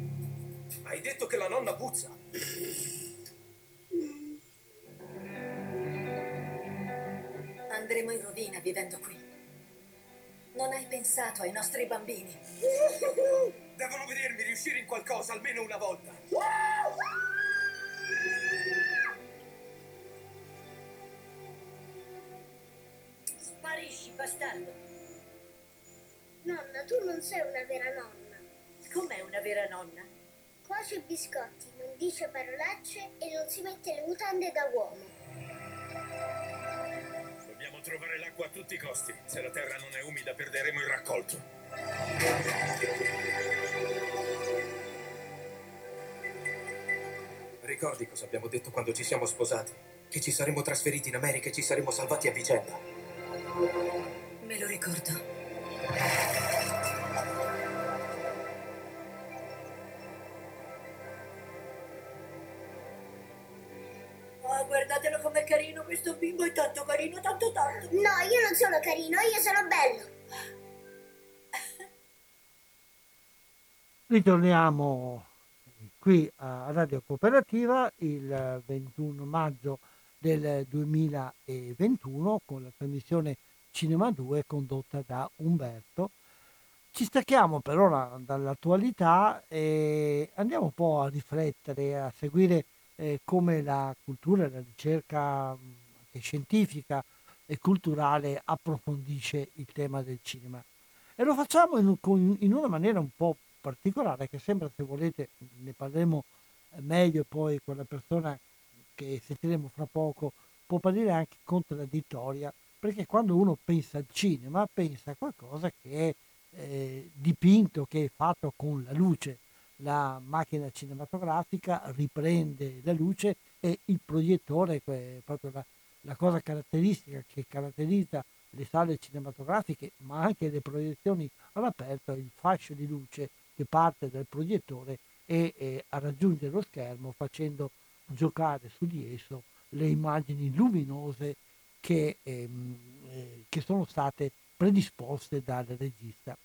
hai detto che la nonna puzza? Andremo in rovina vivendo qui. Non hai pensato ai nostri bambini. Devono vedermi riuscire in qualcosa almeno una volta. Bastardo. Nonna, tu non sei una vera nonna. Com'è una vera nonna? Cuoce i biscotti, non dice parolacce e non si mette le mutande da uomo. Dobbiamo trovare l'acqua a tutti i costi. Se la terra non è umida perderemo il raccolto. Ricordi cosa abbiamo detto quando ci siamo sposati? Che ci saremmo trasferiti in America e ci saremmo salvati a vicenda. Me lo ricordo. Oh, guardatelo com'è carino questo bimbo, è tanto carino, tanto tanto. No, io non sono carino, io sono bello. Ritorniamo qui a Radio Cooperativa il 21 maggio del 2021 con la trasmissione Cinema 2 condotta da Umberto. Ci stacchiamo per ora dall'attualità e andiamo un po' a riflettere, a seguire eh, come la cultura e la ricerca anche scientifica e culturale approfondisce il tema del cinema. E lo facciamo in, in una maniera un po' particolare che sembra, se volete, ne parleremo meglio poi con la persona che sentiremo fra poco, può parere anche contraddittoria, perché quando uno pensa al cinema pensa a qualcosa che è eh, dipinto, che è fatto con la luce. La macchina cinematografica riprende la luce e il proiettore, proprio la, la cosa caratteristica che caratterizza le sale cinematografiche, ma anche le proiezioni all'aperto, il fascio di luce che parte dal proiettore e eh, a lo schermo facendo giocare su di esso le immagini luminose che, ehm, eh, che sono state predisposte dal regista.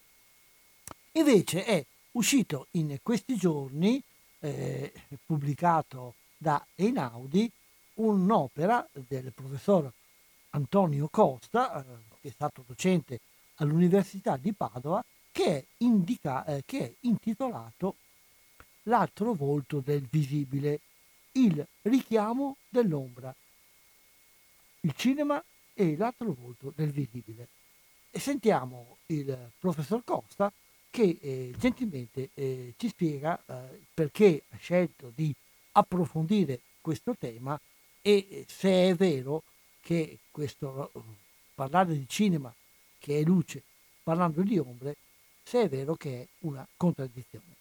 Invece è uscito in questi giorni, eh, pubblicato da Einaudi, un'opera del professor Antonio Costa, eh, che è stato docente all'Università di Padova, che è, indica, eh, che è intitolato L'altro volto del visibile, il richiamo dell'ombra, il cinema e l'altro volto del visibile. E sentiamo il professor Costa che eh, gentilmente eh, ci spiega eh, perché ha scelto di approfondire questo tema e eh, se è vero che questo parlare di cinema che è luce parlando di ombre, se è vero che è una contraddizione.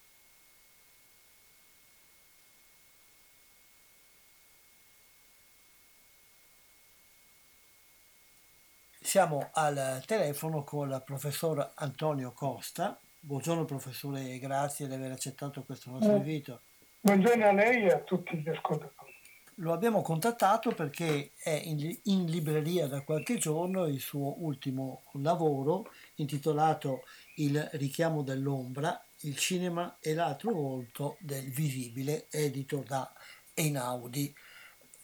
Siamo al telefono con il professor Antonio Costa. Buongiorno professore, grazie di aver accettato questo nostro Eh, invito. Buongiorno a lei e a tutti gli ascoltatori. Lo abbiamo contattato perché è in, in libreria da qualche giorno il suo ultimo lavoro intitolato Il richiamo dell'ombra, il cinema e l'altro volto del visibile, edito da Einaudi.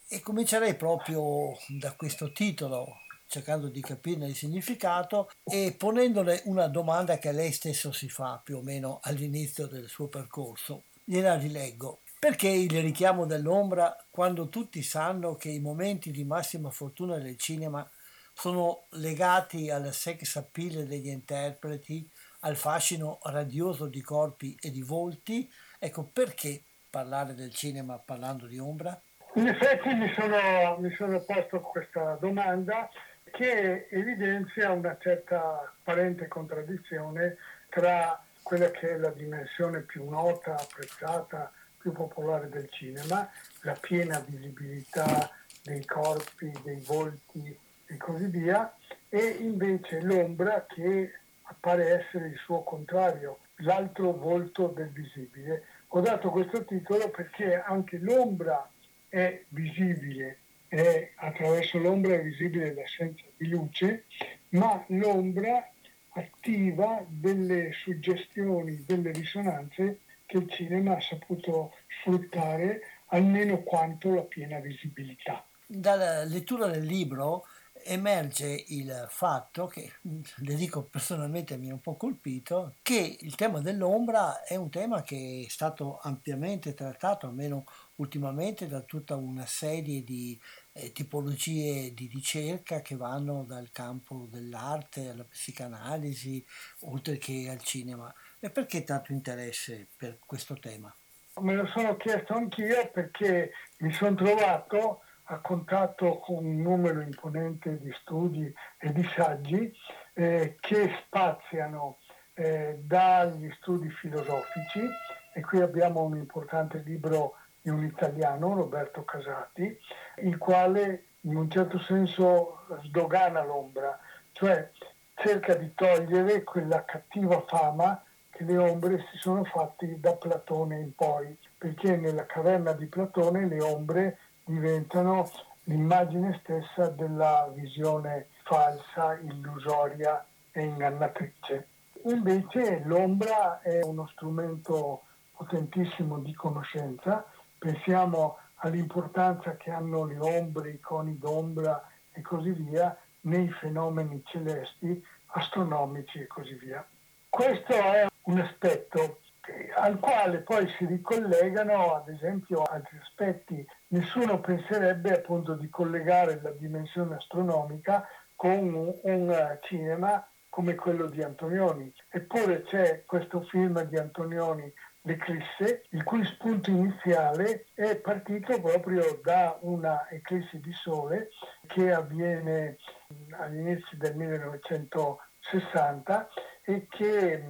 E comincerei proprio da questo titolo, cercando di capirne il significato e ponendole una domanda che lei stesso si fa più o meno all'inizio del suo percorso. Gliela rileggo. Perché il richiamo dell'ombra quando tutti sanno che i momenti di massima fortuna del cinema sono legati al sex appeal degli interpreti, al fascino radioso di corpi e di volti? Ecco, perché parlare del cinema parlando di ombra? In effetti mi sono, mi sono posto questa domanda che evidenzia una certa apparente contraddizione tra quella che è la dimensione più nota, apprezzata, più popolare del cinema, la piena visibilità dei corpi, dei volti e così via, e invece l'ombra che appare essere il suo contrario, l'altro volto del visibile. Ho dato questo titolo perché anche l'ombra è visibile, è, attraverso l'ombra visibile l'assenza di luce, ma l'ombra attiva delle suggestioni, delle risonanze che il cinema ha saputo sfruttare almeno quanto la piena visibilità. Dalla lettura del libro emerge il fatto che, le dico personalmente mi ha un po' colpito, che il tema dell'ombra è un tema che è stato ampiamente trattato, almeno ultimamente, da tutta una serie di eh, tipologie di ricerca che vanno dal campo dell'arte alla psicanalisi, oltre che al cinema. E perché tanto interesse per questo tema? Me lo sono chiesto anch'io perché mi sono trovato a contatto con un numero imponente di studi e di saggi eh, che spaziano eh, dagli studi filosofici, e qui abbiamo un importante libro di un italiano, Roberto Casati, il quale in un certo senso sdogana l'ombra, cioè cerca di togliere quella cattiva fama che le ombre si sono fatti da Platone in poi, perché nella caverna di Platone le ombre diventano l'immagine stessa della visione falsa, illusoria e ingannatrice. Invece l'ombra è uno strumento potentissimo di conoscenza, pensiamo all'importanza che hanno le ombre, i coni d'ombra e così via nei fenomeni celesti, astronomici e così via. Questo è un aspetto al quale poi si ricollegano ad esempio altri aspetti. Nessuno penserebbe appunto di collegare la dimensione astronomica con un, un cinema come quello di Antonioni. Eppure c'è questo film di Antonioni, L'Eclisse, il cui spunto iniziale è partito proprio da una eclissi di sole che avviene agli inizi del 1960 e che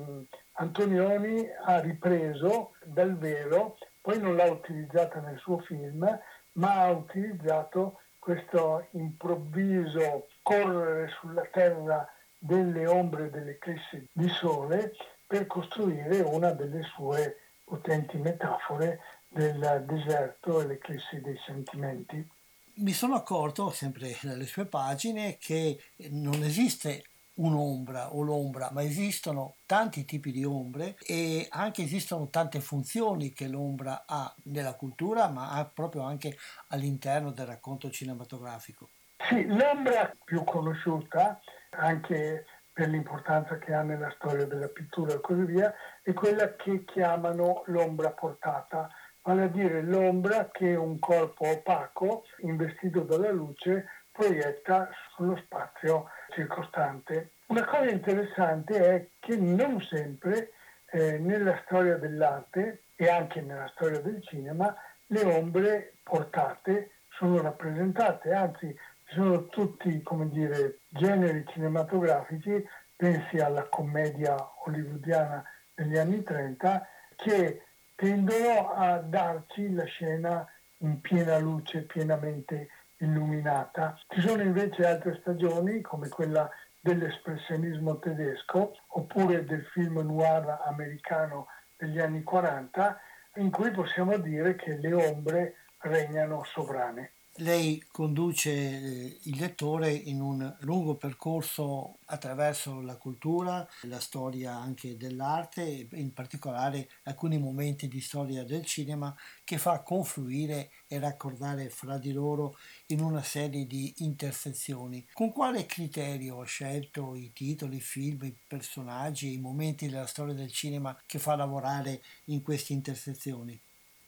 Antonioni ha ripreso dal vero, poi non l'ha utilizzata nel suo film, ma ha utilizzato questo improvviso correre sulla terra delle ombre dell'eclissi di sole per costruire una delle sue potenti metafore del deserto e l'eclissi dei sentimenti. Mi sono accorto, sempre nelle sue pagine, che non esiste un'ombra o l'ombra, ma esistono tanti tipi di ombre e anche esistono tante funzioni che l'ombra ha nella cultura, ma ha proprio anche all'interno del racconto cinematografico. Sì, l'ombra più conosciuta, anche per l'importanza che ha nella storia della pittura e così via, è quella che chiamano l'ombra portata, vale a dire l'ombra che un corpo opaco, investito dalla luce, proietta sullo spazio circostante. Una cosa interessante è che non sempre eh, nella storia dell'arte e anche nella storia del cinema le ombre portate sono rappresentate, anzi sono tutti come dire, generi cinematografici, pensi alla commedia hollywoodiana degli anni 30, che tendono a darci la scena in piena luce, pienamente illuminata. Ci sono invece altre stagioni, come quella dell'espressionismo tedesco, oppure del film noir americano degli anni 40, in cui possiamo dire che le ombre regnano sovrane. Lei conduce eh, il lettore in un lungo percorso attraverso la cultura, la storia anche dell'arte e in particolare alcuni momenti di storia del cinema che fa confluire e raccordare fra di loro in una serie di intersezioni. Con quale criterio ha scelto i titoli, i film, i personaggi, i momenti della storia del cinema che fa lavorare in queste intersezioni?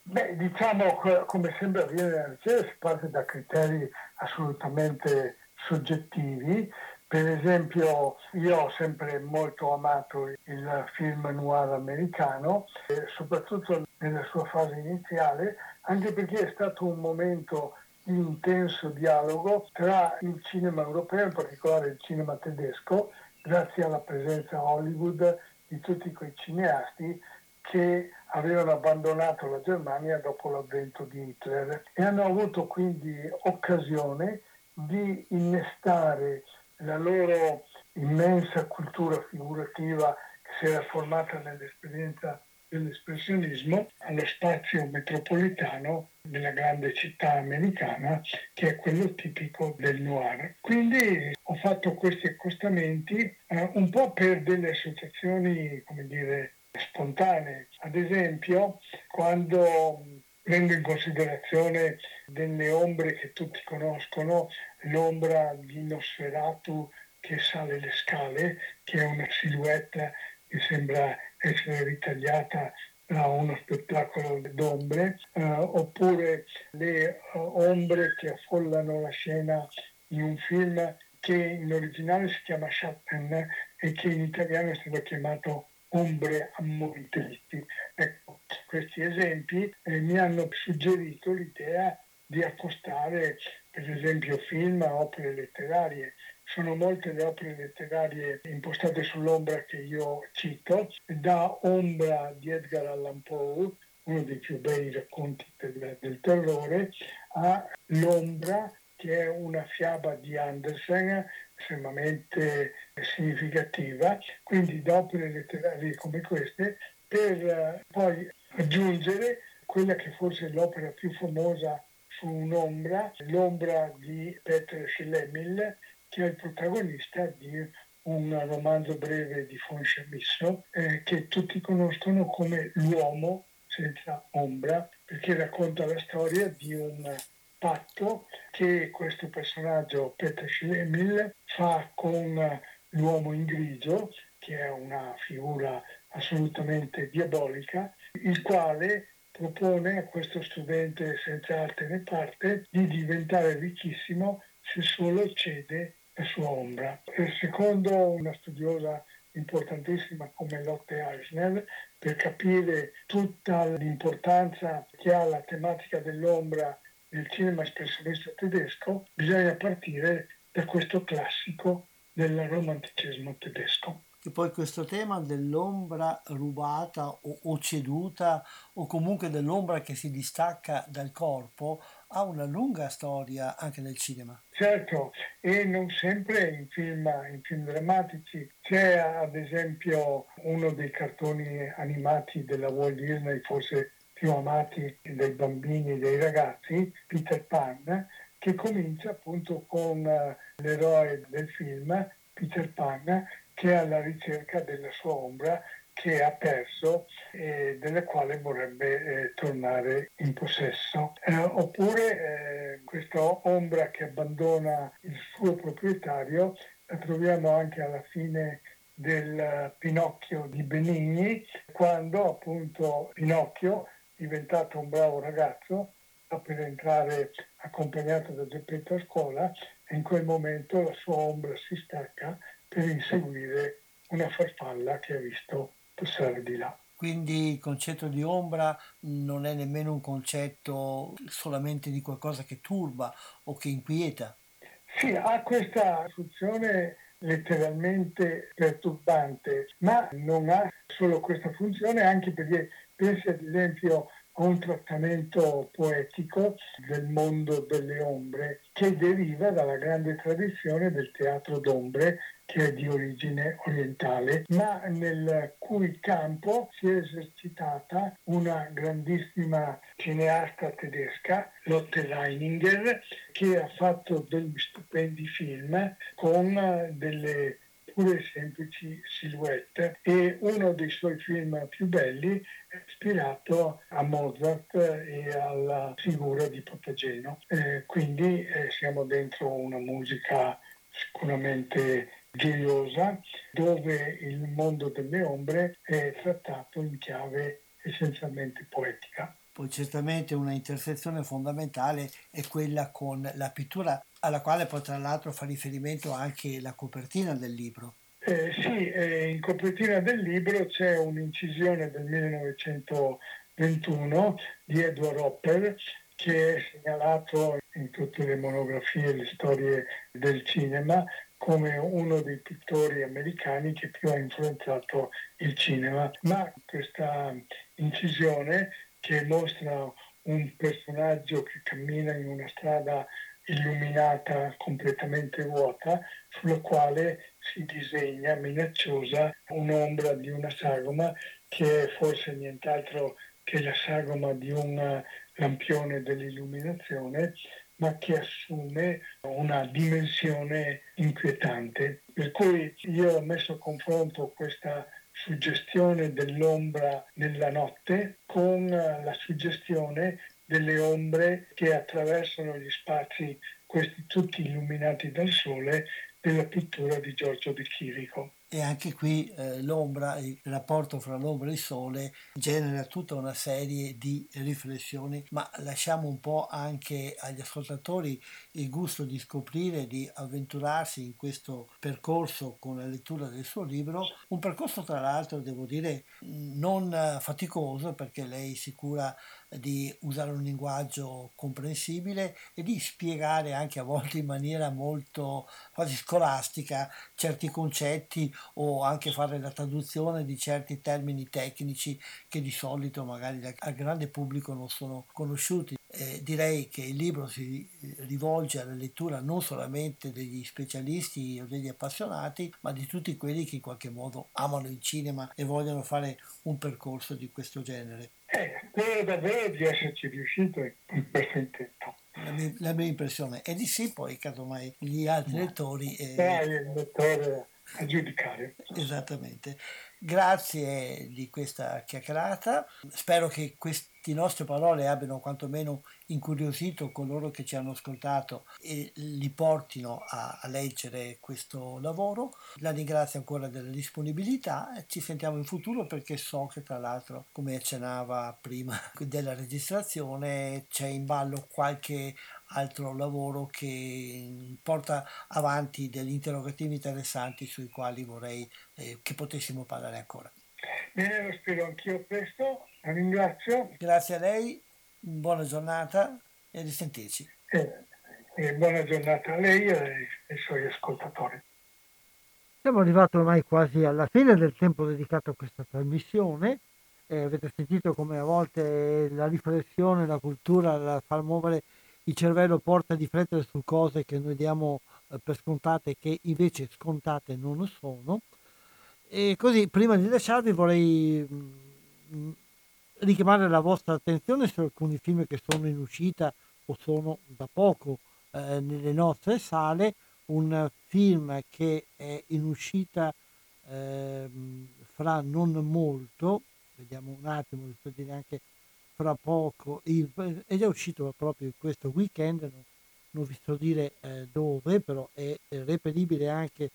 Beh, diciamo come sempre avviene nella ricerca, si parte da criteri assolutamente soggettivi. Per esempio, io ho sempre molto amato il film noir americano, soprattutto nella sua fase iniziale, anche perché è stato un momento di intenso dialogo tra il cinema europeo, in particolare il cinema tedesco, grazie alla presenza a Hollywood di tutti quei cineasti che avevano abbandonato la Germania dopo l'avvento di Hitler e hanno avuto quindi occasione di innestare la loro immensa cultura figurativa che si era formata nell'esperienza dell'espressionismo allo spazio metropolitano della grande città americana che è quello tipico del noir. Quindi ho fatto questi accostamenti eh, un po' per delle associazioni, come dire, spontanee. Ad esempio, quando prendo in considerazione delle ombre che tutti conoscono, l'ombra di Nosferatu che sale le scale, che è una silhouette che sembra essere ritagliata da uno spettacolo d'ombre, eh, oppure le uh, ombre che affollano la scena in un film che in originale si chiama Schatten e che in italiano è stato chiamato ombre ammorbidenti. Ecco, questi esempi eh, mi hanno suggerito l'idea di accostare per esempio film a opere letterarie. Sono molte le opere letterarie impostate sull'ombra che io cito, da Ombra di Edgar Allan Poe, uno dei più bei racconti del, del terrore, a L'ombra, che è una fiaba di Andersen estremamente significativa, quindi da opere letterarie come queste, per eh, poi aggiungere quella che forse è l'opera più famosa su un'ombra, l'ombra di Peter Schlemil, che è il protagonista di un romanzo breve di Chamisso eh, che tutti conoscono come L'uomo senza ombra, perché racconta la storia di un patto che questo personaggio, Peter Schlemil, fa con l'uomo in grigio, che è una figura assolutamente diabolica, il quale propone a questo studente senza arte né parte di diventare ricchissimo se solo cede la sua ombra. E secondo una studiosa importantissima come Lotte Eisner, per capire tutta l'importanza che ha la tematica dell'ombra nel cinema espressionista tedesco, bisogna partire da questo classico del romanticismo tedesco. E poi questo tema dell'ombra rubata o, o, ceduta o comunque dell'ombra che si distacca dal corpo ha una lunga storia anche nel cinema. Certo, e non sempre in film, in film drammatici. C'è ad esempio uno dei cartoni animati della Walt Disney, forse più amati dai bambini e dai ragazzi, Peter Pan, che comincia appunto con eh, l'eroe del film, Peter Pan, che è alla ricerca della sua ombra che ha perso e delle quali vorrebbe eh, tornare in possesso. Eh, oppure eh, questa ombra che abbandona il suo proprietario la troviamo anche alla fine del Pinocchio di Benigni, quando appunto Pinocchio, diventato un bravo ragazzo, per entrare accompagnato da Geppetto a scuola e in quel momento la sua ombra si stacca per inseguire una farfalla che ha visto passare di là. Quindi il concetto di ombra non è nemmeno un concetto solamente di qualcosa che turba o che inquieta. Sì, ha questa funzione letteralmente perturbante, ma non ha solo questa funzione anche perché pensi ad esempio a un trattamento poetico del mondo delle ombre che deriva dalla grande tradizione del teatro d'ombre che è di origine orientale, ma nel cui campo si è esercitata una grandissima cineasta tedesca, Lotte Leininger, che ha fatto degli stupendi film con delle pure semplici silhouette e uno dei suoi film più belli è ispirato a Mozart e alla figura di Papageno. Eh, quindi eh, siamo dentro una musica sicuramente gioiosa dove il mondo delle ombre è trattato in chiave essenzialmente poetica. Poi certamente una intersezione fondamentale è quella con la pittura alla quale poi tra l'altro fa riferimento anche la copertina del libro. Eh, sì, eh, in copertina del libro c'è un'incisione del 1921 di Edward Hopper che è segnalato in tutte le monografie e le storie del cinema come uno dei pittori americani che più ha influenzato il cinema, ma questa incisione che mostra un personaggio che cammina in una strada illuminata completamente vuota, sulla quale si disegna minacciosa un'ombra di una sagoma che è forse nient'altro che la sagoma di un lampione dell'illuminazione, ma che assume una dimensione inquietante. Per cui io ho messo a confronto questa suggestione dell'ombra nella notte con la suggestione delle ombre che attraversano gli spazi, questi tutti illuminati dal sole, della pittura di Giorgio di Chirico e anche qui eh, l'ombra, il rapporto fra l'ombra e il sole genera tutta una serie di riflessioni, ma lasciamo un po' anche agli ascoltatori il gusto di scoprire, di avventurarsi in questo percorso con la lettura del suo libro, un percorso tra l'altro devo dire non faticoso perché lei si cura di usare un linguaggio comprensibile e di spiegare anche a volte in maniera molto quasi scolastica certi concetti o anche fare la traduzione di certi termini tecnici che di solito magari al grande pubblico non sono conosciuti. Eh, direi che il libro si rivolge alla lettura non solamente degli specialisti o degli appassionati, ma di tutti quelli che in qualche modo amano il cinema e vogliono fare un percorso di questo genere. Eh, spero davvero di esserci riuscito in questo intento. La mia, la mia, impressione è di sì, poi casomai gli altri lettori... Eh, eh, il lettore a giudicare. Esattamente. Grazie di questa chiacchierata. Spero che queste nostre parole abbiano quantomeno incuriosito coloro che ci hanno ascoltato e li portino a, a leggere questo lavoro. La ringrazio ancora della disponibilità. Ci sentiamo in futuro perché so che tra l'altro, come accennava prima *laughs* della registrazione, c'è in ballo qualche altro lavoro che porta avanti degli interrogativi interessanti sui quali vorrei eh, che potessimo parlare ancora. Bene, lo spero anch'io presto, la ringrazio. Grazie a lei, buona giornata e risentirci. Eh, eh, buona giornata a lei e ai suoi ascoltatori. Siamo arrivati ormai quasi alla fine del tempo dedicato a questa trasmissione. Eh, avete sentito come a volte la riflessione, la cultura, la far muovere il cervello porta a riflettere su cose che noi diamo eh, per scontate che invece scontate non sono. E così, prima di lasciarvi, vorrei mh, mm, richiamare la vostra attenzione su alcuni film che sono in uscita o sono da poco eh, nelle nostre sale. Un film che è in uscita eh, fra non molto, vediamo un attimo, vi sto dire anche fra poco, il, è già uscito proprio questo weekend, non, non vi so dire eh, dove, però è, è reperibile anche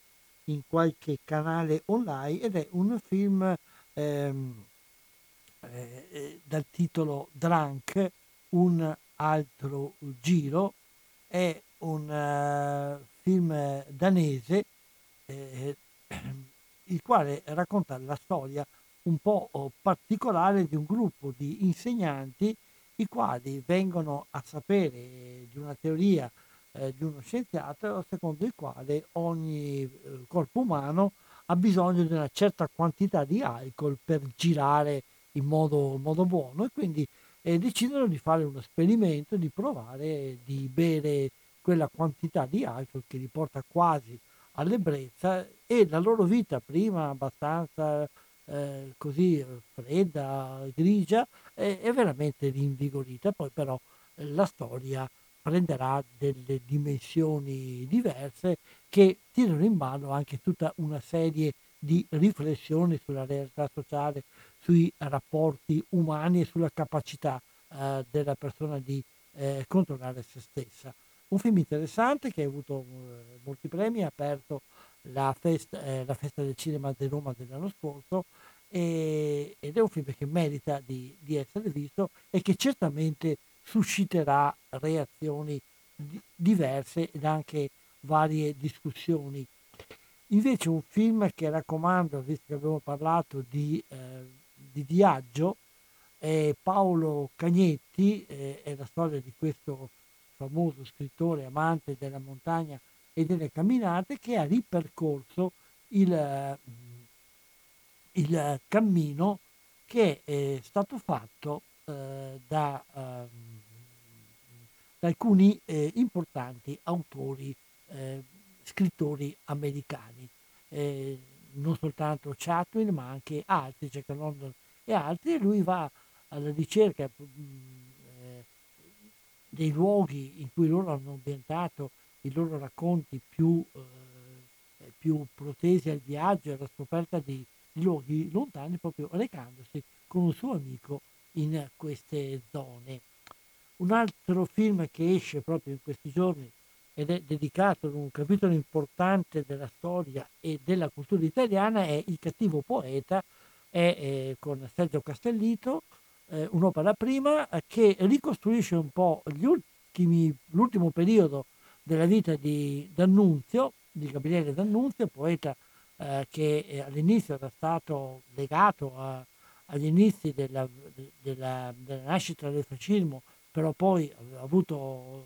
in qualche canale online ed è un film ehm, eh, eh dal titolo Drunk, un altro giro, è un uh, film danese eh, *clears throat* il quale racconta la storia un po' oh, particolare di un gruppo di insegnanti i quali vengono a sapere di una teoria eh, di uno scienziato secondo il quale ogni eh, corpo umano ha bisogno di una certa quantità di alcol per girare in modo, modo buono e quindi eh, decidono di fare un esperimento, di provare di bere quella quantità di alcol che li porta quasi all'ebbrezza e la loro vita prima abbastanza eh, così fredda, grigia, è, è veramente rinvigorita. Poi però eh, la storia prenderà delle dimensioni diverse che tirano in mano anche tutta una serie di riflessioni sulla realtà sociale, sui rapporti umani e sulla capacità eh, della persona di eh, controllare se stessa. Un film interessante che ha avuto eh, molti premi, ha aperto la festa, eh, la festa, del cinema di Roma dell'anno scorso e, ed è un film che merita di, di, essere visto e che certamente susciterà reazioni di, diverse ed anche varie discussioni. Invece un film che raccomando, visto che abbiamo parlato di, eh, di viaggio, è Paolo Cagnetti, eh, è la storia di questo famoso scrittore amante della montagna e delle camminate che ha ripercorso il, il cammino che è stato fatto eh, da, eh, da, alcuni eh, importanti autori, eh, scrittori americani, eh, non soltanto Chatwin ma anche altri, Jack London e altri, e lui va alla ricerca dei luoghi in cui loro hanno ambientato i loro racconti più, eh, più protesi al viaggio e alla scoperta di, luoghi lontani, proprio recandosi con un suo amico in queste zone. Un altro film che esce proprio in questi giorni ed è dedicato ad un capitolo importante della storia e della cultura italiana è Il cattivo poeta, è eh, con Sergio Castellito, eh, un'opera prima che ricostruisce un po' ultimi, l'ultimo periodo della vita di D'Annunzio, di Gabriele D'Annunzio, poeta eh, che eh, all'inizio era stato legato a, agli inizi della, della, della, nascita del fascismo, però poi ha avuto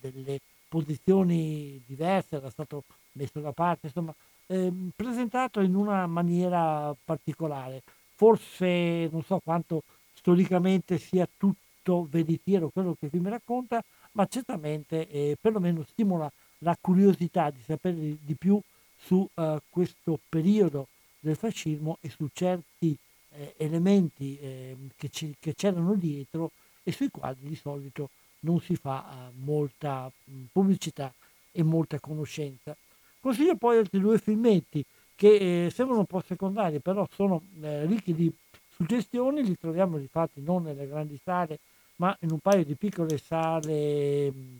delle posizioni diverse, era stato messo da parte, insomma, eh, presentato in una maniera particolare. Forse non so quanto storicamente sia tutto veritiero quello che il film racconta, ma certamente eh, perlomeno stimola la curiosità di sapere di più su uh, questo periodo del fascismo e su certi eh, elementi eh, che, ci, che, c'erano dietro e sui quali di solito non si fa uh, molta mh, pubblicità e molta conoscenza. Consiglio poi altri due filmetti che eh, sembrano un po' secondari, però sono eh, ricchi di Suggestioni li troviamo infatti non nelle grandi sale, ma in un paio di piccole sale mm,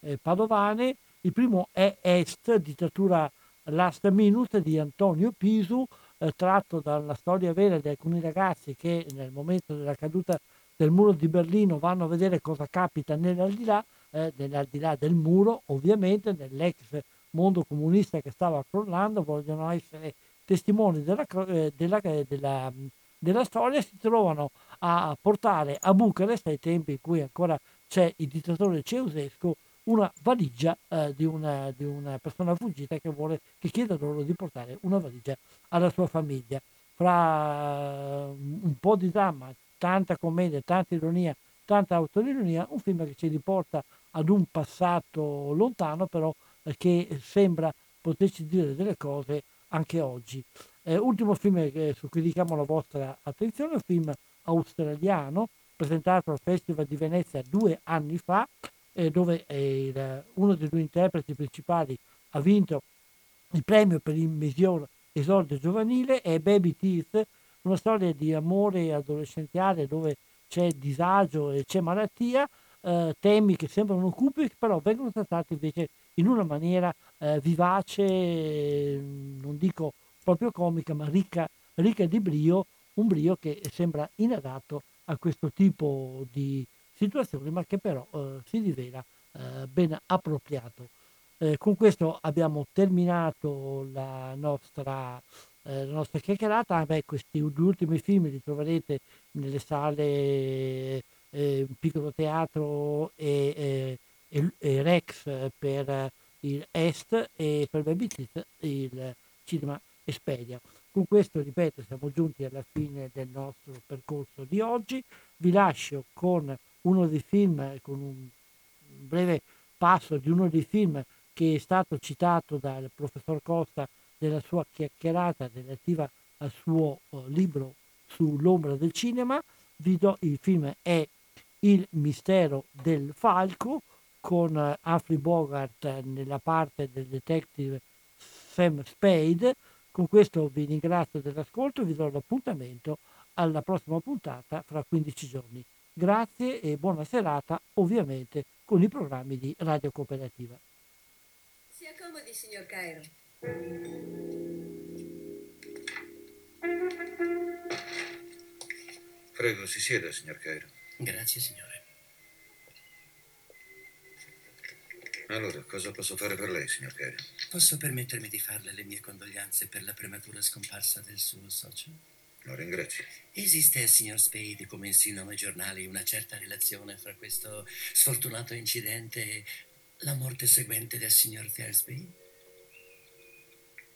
eh, padovane. Il primo è Est, dittatura Last Minute di Antonio Pisu, eh, tratto dalla storia vera di alcuni ragazzi che nel momento della caduta del muro di Berlino vanno a vedere cosa capita nell'aldilà, eh, nell'aldilà del muro, ovviamente nell'ex mondo comunista che stava crollando, vogliono essere testimoni della, eh, della, della, della storia si trovano a portare a Bucarest, ai tempi in cui ancora c'è il dittatore Ceausescu, una valigia eh, di, una, di, una, persona fuggita che, vuole, che chiede loro di portare una valigia alla sua famiglia. Fra un po' di dramma, tanta commedia, tanta ironia, tanta autoironia, un film che ci riporta ad un passato lontano, però eh, che sembra poterci dire delle cose anche oggi. Eh, ultimo film eh, su cui richiamo la vostra attenzione un film australiano presentato al Festival di Venezia due anni fa, eh, dove il, uno dei due interpreti principali ha vinto il premio per il miglior esordio giovanile, è Baby Teeth, una storia di amore adolescenziale dove c'è disagio e c'è malattia, eh, temi che sembrano cupi, però vengono trattati invece in una maniera eh, vivace, non dico proprio comica, ma ricca, ricca di brio, un brio che sembra inadatto a questo tipo di situazioni, ma che però eh, si rivela eh, ben appropriato. Eh, con questo abbiamo terminato la nostra, eh, la nostra chiacchierata. Beh, questi due ultimi film li troverete nelle sale eh, Piccolo Teatro e, e, e, Rex per il Est e per Baby Teeth il Cinema Espedia. Con questo, ripeto, siamo giunti alla fine del nostro percorso di oggi. Vi lascio con uno dei film, con un breve passo di uno dei film che è stato citato dal professor Costa nella sua chiacchierata relativa al suo uh, libro sull'ombra del cinema. Do, il film è Il mistero del falco con uh, Humphrey Bogart nella parte del detective Sam Spade. Con questo vi ringrazio dell'ascolto e vi do l'appuntamento alla prossima puntata fra 15 giorni. Grazie e buona serata, ovviamente con i programmi di Radio Cooperativa. Si accomodi, signor Cairo. Prego, si sieda, signor Cairo. Grazie, signore. Allora, cosa posso fare per lei, signor Cairo? Posso permettermi di farle le mie condoglianze per la prematura scomparsa del suo socio? Lo ringrazio. Esiste, signor Spade, come insinuano i giornali, una certa relazione fra questo sfortunato incidente e la morte seguente del signor Thursby?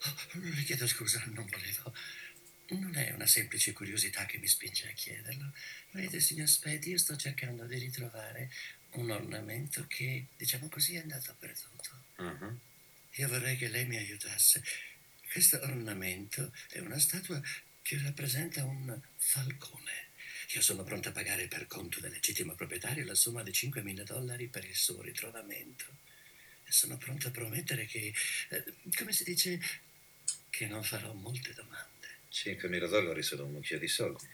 Oh, le chiedo scusa, non volevo. Non è una semplice curiosità che mi spinge a chiederlo. Vede, signor Spade, io sto cercando di ritrovare un ornamento che, diciamo così, è andato perduto. Uh-huh. Io vorrei che lei mi aiutasse. Questo ornamento è una statua che rappresenta un falcone. Io sono pronto a pagare per conto del legittimo proprietario la somma di 5.000 dollari per il suo ritrovamento. E sono pronto a promettere che, eh, come si dice, che non farò molte domande. 5.000 dollari sono un mucchio di soldi.